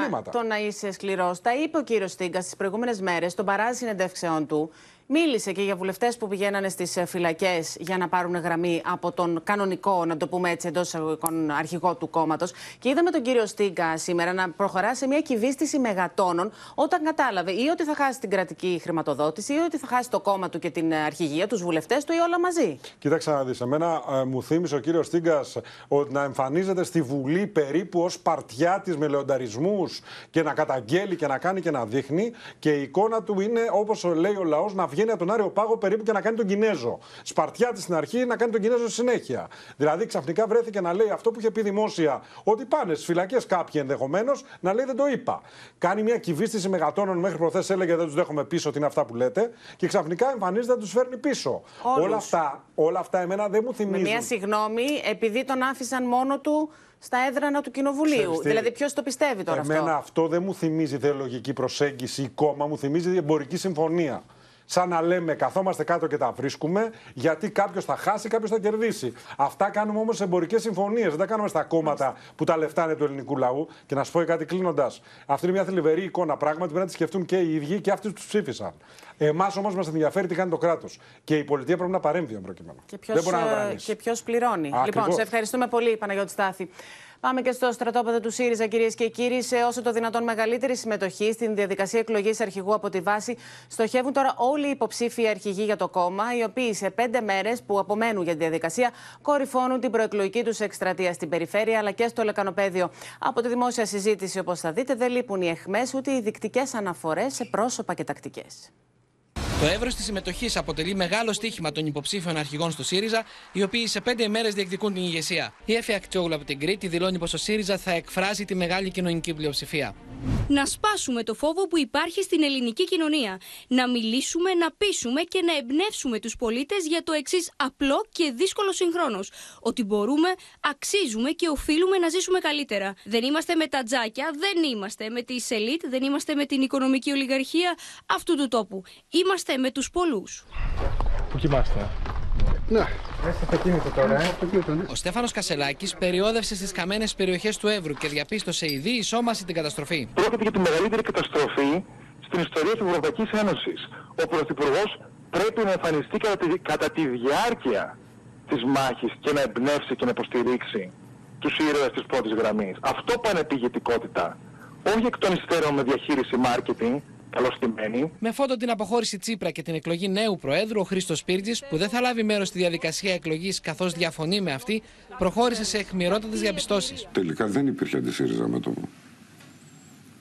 θέμα το να είσαι σκληρός. Τα είπε ο κύριος Στίγκα στις προηγούμενες μέρες, στον παράζη συνεντεύξεών του, Μίλησε και για βουλευτές που πηγαίνανε στις ε, φυλακές για να πάρουν γραμμή από τον κανονικό, να το πούμε έτσι, εντός εισαγωγικών αρχηγό του κόμματος. Και είδαμε τον κύριο Στίγκα σήμερα να προχωρά σε μια κυβίστηση μεγατόνων όταν κατάλαβε ή ότι θα χάσει την κρατική χρηματοδότηση ή ότι θα χάσει το κόμμα του και την ε, αρχηγία, τους βουλευτές του ή όλα μαζί. Κοίταξε να δεις. Εμένα ε, μου θύμισε ο κύριος Στίγκας ότι να εμφανίζεται στη Βουλή περίπου ως παρτιά της με λεονταρισμού και να καταγγέλει και να κάνει και να δείχνει. Και η εικόνα του είναι, όπως λέει ο λαός, να βγαίνει από τον Άριο Πάγο περίπου και να κάνει τον Κινέζο. Σπαρτιάτη στην αρχή να κάνει τον Κινέζο στη συνέχεια. Δηλαδή ξαφνικά βρέθηκε να λέει αυτό που είχε πει δημόσια, ότι πάνε στις φυλακές κάποιοι ενδεχομένως, να λέει δεν το είπα. Κάνει μια κυβίστηση μεγατόνων μέχρι προθέ έλεγε δεν τους δέχομαι πίσω ότι είναι αυτά που λέτε και ξαφνικά εμφανίζεται να τους φέρνει πίσω. Όλα αυτά, όλα αυτά εμένα δεν μου θυμίζουν. Με μια συγγνώμη, επειδή τον άφησαν μόνο του στα έδρανα του Κοινοβουλίου. Δηλαδή, ποιος το πιστεύει τώρα Εμένα αυτό. αυτό δεν μου θυμίζει ιδεολογική προσέγγιση ή κόμμα, μου θυμίζει εμπορική συμφωνία. Σαν να λέμε, καθόμαστε κάτω και τα βρίσκουμε, γιατί κάποιος θα χάσει, κάποιος θα κερδίσει. Αυτά κάνουμε όμως σε εμπορικές συμφωνίες. Δεν τα κάνουμε στα κόμματα που τα λεφτά είναι του ελληνικού λαού. Και να σου πω κάτι κλείνοντας. Αυτή είναι μια θλιβερή εικόνα. Πράγματι πρέπει να τη σκεφτούν και οι ίδιοι και αυτοί που τους ψήφισαν. Εμάς όμως μας ενδιαφέρει τι κάνει το κράτος. Και η πολιτεία πρέπει να παρέμβει εν προκειμένου. Και Δεν μπορεί να ποιος, ε, δανείσει. και ποιος πληρώνει. Ακριβώς. Λοιπόν, σε ευχαριστούμε πολύ, Παναγιώτη Στάθη. Πάμε και στο στρατόπεδο του ΣΥΡΙΖΑ, κυρίες και κύριοι. Σε όσο το δυνατόν μεγαλύτερη συμμετοχή στην διαδικασία εκλογής αρχηγού από τη βάση, στοχεύουν τώρα όλοι οι υποψήφοι αρχηγοί για το κόμμα, οι οποίοι σε πέντε μέρες που απομένουν για τη διαδικασία κορυφώνουν την προεκλογική τους εκστρατεία στην περιφέρεια αλλά και στο λεκανοπέδιο. Από τη δημόσια συζήτηση, όπως θα δείτε, δεν λείπουν οι εχμέ ούτε οι δεικτικέ αναφορές σε πρόσωπα και τακτικές. Το εύρος της συμμετοχής αποτελεί μεγάλο στίχημα των υποψήφιων αρχηγών στο ΣΥΡΙΖΑ, οι οποίοι σε πέντε ημέρε διεκδικούν την ηγεσία. Η Εφη Ακτιόγλου από την Κρήτη δηλώνει πως ο ΣΥΡΙΖΑ θα εκφράζει τη μεγάλη κοινωνική πλειοψηφία. Να σπάσουμε το φόβο που υπάρχει στην ελληνική κοινωνία. Να μιλήσουμε, να πείσουμε και να εμπνεύσουμε τους πολίτες για το εξής απλό και δύσκολο συγχρόνως. Ότι μπορούμε, αξίζουμε και οφείλουμε να ζήσουμε καλύτερα. Δεν είμαστε με τα τζάκια, δεν είμαστε με τη σελίτ, δεν είμαστε με την οικονομική ολιγαρχία αυτού του τόπου. Είμαστε με τους πολλούς. Πού κοιμάστε; Ναι. Μέσα στο κίνητο τώρα, ε. Ο Στέφανος Κασελάκης περιόδευσε στις καμένες περιοχές του Εύρου και διαπίστωσε ήδη η σώμαση την καταστροφή. Πρόκειται για τη μεγαλύτερη καταστροφή στην ιστορία της Ευρωπαϊκής Ένωσης. Ο Πρωθυπουργός πρέπει να εμφανιστεί κατά τη, κατά τη διάρκεια της μάχης και να εμπνεύσει και να υποστηρίξει τους ήρωες της πρώτης γραμμής. Αυτό πανεπηγετικότητα. Όχι εκ των υστέρων με διαχείριση marketing, καλωστημένη. Με φόντο την αποχώρηση Τσίπρα και την εκλογή νέου Προέδρου, ο Χρήστος Πίρτζη, που δεν θα λάβει μέρος στη διαδικασία εκλογής καθώς διαφωνεί με αυτή, προχώρησε σε αιχμηρότατες διαπιστώσεις. Τελικά δεν υπήρχε αντισύριζα μέτωπο.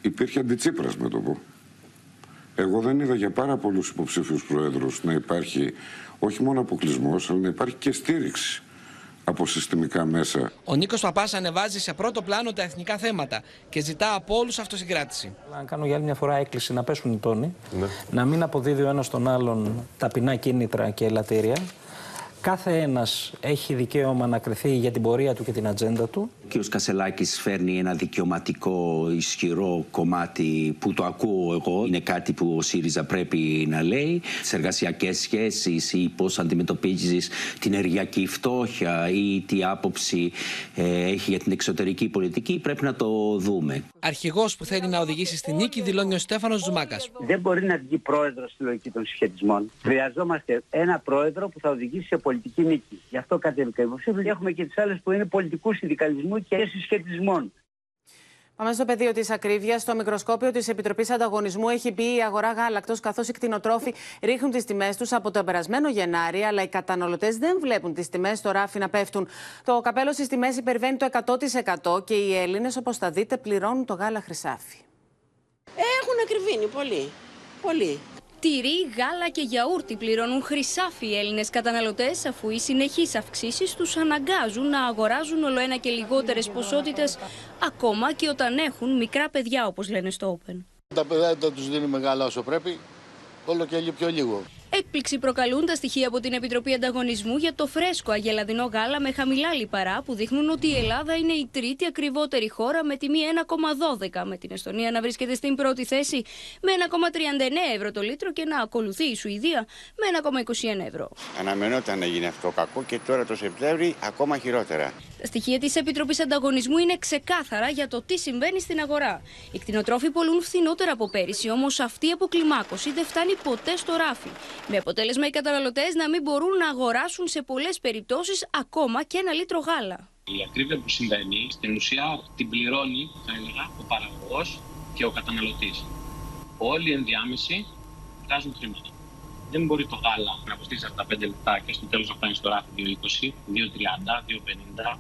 Υπήρχε αντιτσίπρας μέτωπο. Εγώ δεν είδα για πάρα πολλούς υποψήφιους προέδρους να υπάρχει όχι μόνο αποκλεισμός, αλλά να υπάρχει και στήριξη από συστημικά μέσα. Ο Νίκος Παπάς ανεβάζει σε πρώτο πλάνο τα εθνικά θέματα και ζητά από όλους αυτοσυγκράτηση. Να κάνω για άλλη μια φορά έκκληση να πέσουν οι τόνοι, να μην αποδίδει ο ένας τον άλλον ταπεινά κίνητρα και ελαττήρια. Κάθε ένας έχει δικαίωμα να κρυθεί για την πορεία του και την ατζέντα του. Ο κ. Κασελάκης φέρνει ένα δικαιωματικό ισχυρό κομμάτι που το ακούω εγώ. Είναι κάτι που ο ΣΥΡΙΖΑ πρέπει να λέει. Τις εργασιακές σχέσεις ή πώς αντιμετωπίζεις την ενεργειακή φτώχεια ή τι άποψη ε, έχει για την εξωτερική πολιτική πρέπει να το δούμε. Αρχηγός που θέλει να οδηγήσει στη νίκη δηλώνει ο Στέφανος Ζουμάκα. Δεν μπορεί να βγει πρόεδρος στη λογική των συσχετισμών. Χρειαζόμαστε ένα πρόεδρο που θα οδηγήσει σε πολιτική νίκη. Γι' αυτό κατέβηκα υποψήφιο. Και έχουμε και τις άλλες που είναι πολιτικού συνδικαλισμού και συσχετισμών. Πάμε στο πεδίο της ακρίβειας. Στο μικροσκόπιο της Επιτροπής Ανταγωνισμού έχει μπει η αγορά γάλακτος, καθώς οι κτηνοτρόφοι ρίχνουν τις τιμές τους από το περασμένο Γενάρη, αλλά οι καταναλωτές δεν βλέπουν τις τιμές στο ράφι να πέφτουν. Το καπέλο στις τιμές υπερβαίνει το 100% και οι Έλληνες, όπως θα δείτε, πληρώνουν το γάλα χρυσάφι. Έχουν ακριβήνει πολύ. Πολύ. Τυρί, γάλα και γιαούρτι πληρώνουν χρυσάφι οι Έλληνες καταναλωτές, αφού οι συνεχείς αυξήσεις τους αναγκάζουν να αγοράζουν όλο ένα και λιγότερες ποσότητες, ακόμα και όταν έχουν μικρά παιδιά, όπως λένε στο Open. Τα παιδιά δεν τους δίνει μεγάλα όσο πρέπει, όλο και πιο λίγο. Έκπληξη προκαλούν τα στοιχεία από την Επιτροπή Ανταγωνισμού για το φρέσκο αγελαδινό γάλα με χαμηλά λιπαρά που δείχνουν ότι η Ελλάδα είναι η τρίτη ακριβότερη χώρα με τιμή 1,12 με την Εστονία να βρίσκεται στην πρώτη θέση με 1,39 ευρώ το λίτρο και να ακολουθεί η Σουηδία με 1,21 ευρώ. Αναμενόταν να γίνει αυτό κακό και τώρα το Σεπτέμβρη ακόμα χειρότερα. Τα στοιχεία της Επιτροπής Ανταγωνισμού είναι ξεκάθαρα για το τι συμβαίνει στην αγορά. Οι κτηνοτρόφοι πολλούν φθηνότερα από πέρυσι, όμως αυτή η αποκλιμάκωση δεν φτάνει ποτέ στο ράφι. Με αποτέλεσμα οι καταναλωτές να μην μπορούν να αγοράσουν σε πολλές περιπτώσεις ακόμα και ένα λίτρο γάλα. Η ακρίβεια που συμβαίνει στην ουσία την πληρώνει, θα έλεγα, ο παραγωγός και ο καταναλωτής. Όλοι οι ενδιάμεσοι βγάζουν χρήματα. Δεν μπορεί το γάλα να κοστίσει αυτά τα 5 λεπτά και στο τέλος να φτάνει στο ράφι 2,20, 2,30, 2,50.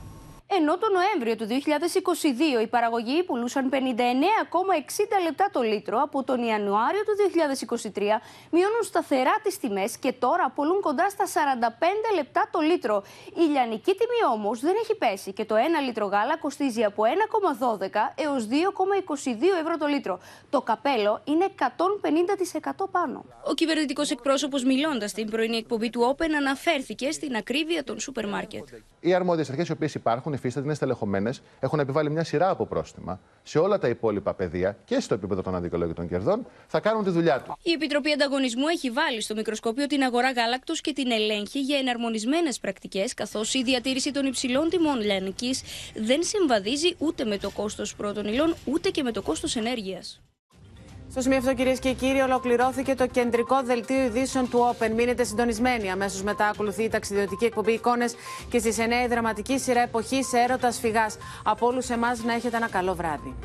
Ενώ το Νοέμβριο του 2022 οι παραγωγοί πουλούσαν 59,60 λεπτά το λίτρο, από τον Ιανουάριο του 2023 μειώνουν σταθερά τις τιμές και τώρα πουλούν κοντά στα 45 λεπτά το λίτρο. Η λιανική τιμή όμως δεν έχει πέσει και το 1 λίτρο γάλα κοστίζει από 1,12 έως 2,22 ευρώ το λίτρο. Το καπέλο είναι 150% πάνω. Ο κυβερνητικός εκπρόσωπος μιλώντας στην πρωινή εκπομπή του Open αναφέρθηκε στην ακρίβεια των σούπερ μάρκετ. Οι αρμόδιες αρχές οι οποίες υπάρχουν, υφίσταται, είναι στελεχωμένες, έχουν επιβάλει μια σειρά από πρόστιμα σε όλα τα υπόλοιπα πεδία και στο επίπεδο των αδικαιολόγητων κερδών, θα κάνουν τη δουλειά τους. Η Επιτροπή Ανταγωνισμού έχει βάλει στο μικροσκόπιο την αγορά γάλακτος και την ελέγχει για εναρμονισμένες πρακτικές, καθώς η διατήρηση των υψηλών τιμών λιανικής δεν συμβαδίζει ούτε με το κόστος πρώτων υλών ούτε και με το κόστος ενέργειας. Στο σημείο αυτό, κυρίες και κύριοι, ολοκληρώθηκε το κεντρικό δελτίο ειδήσεων του Open. Μείνετε συντονισμένοι. Αμέσως μετά ακολουθεί η ταξιδιωτική εκπομπή εικόνες και στη 9 η δραματική σειρά εποχής έρωτας φυγάς. Από όλους εμάς να έχετε ένα καλό βράδυ.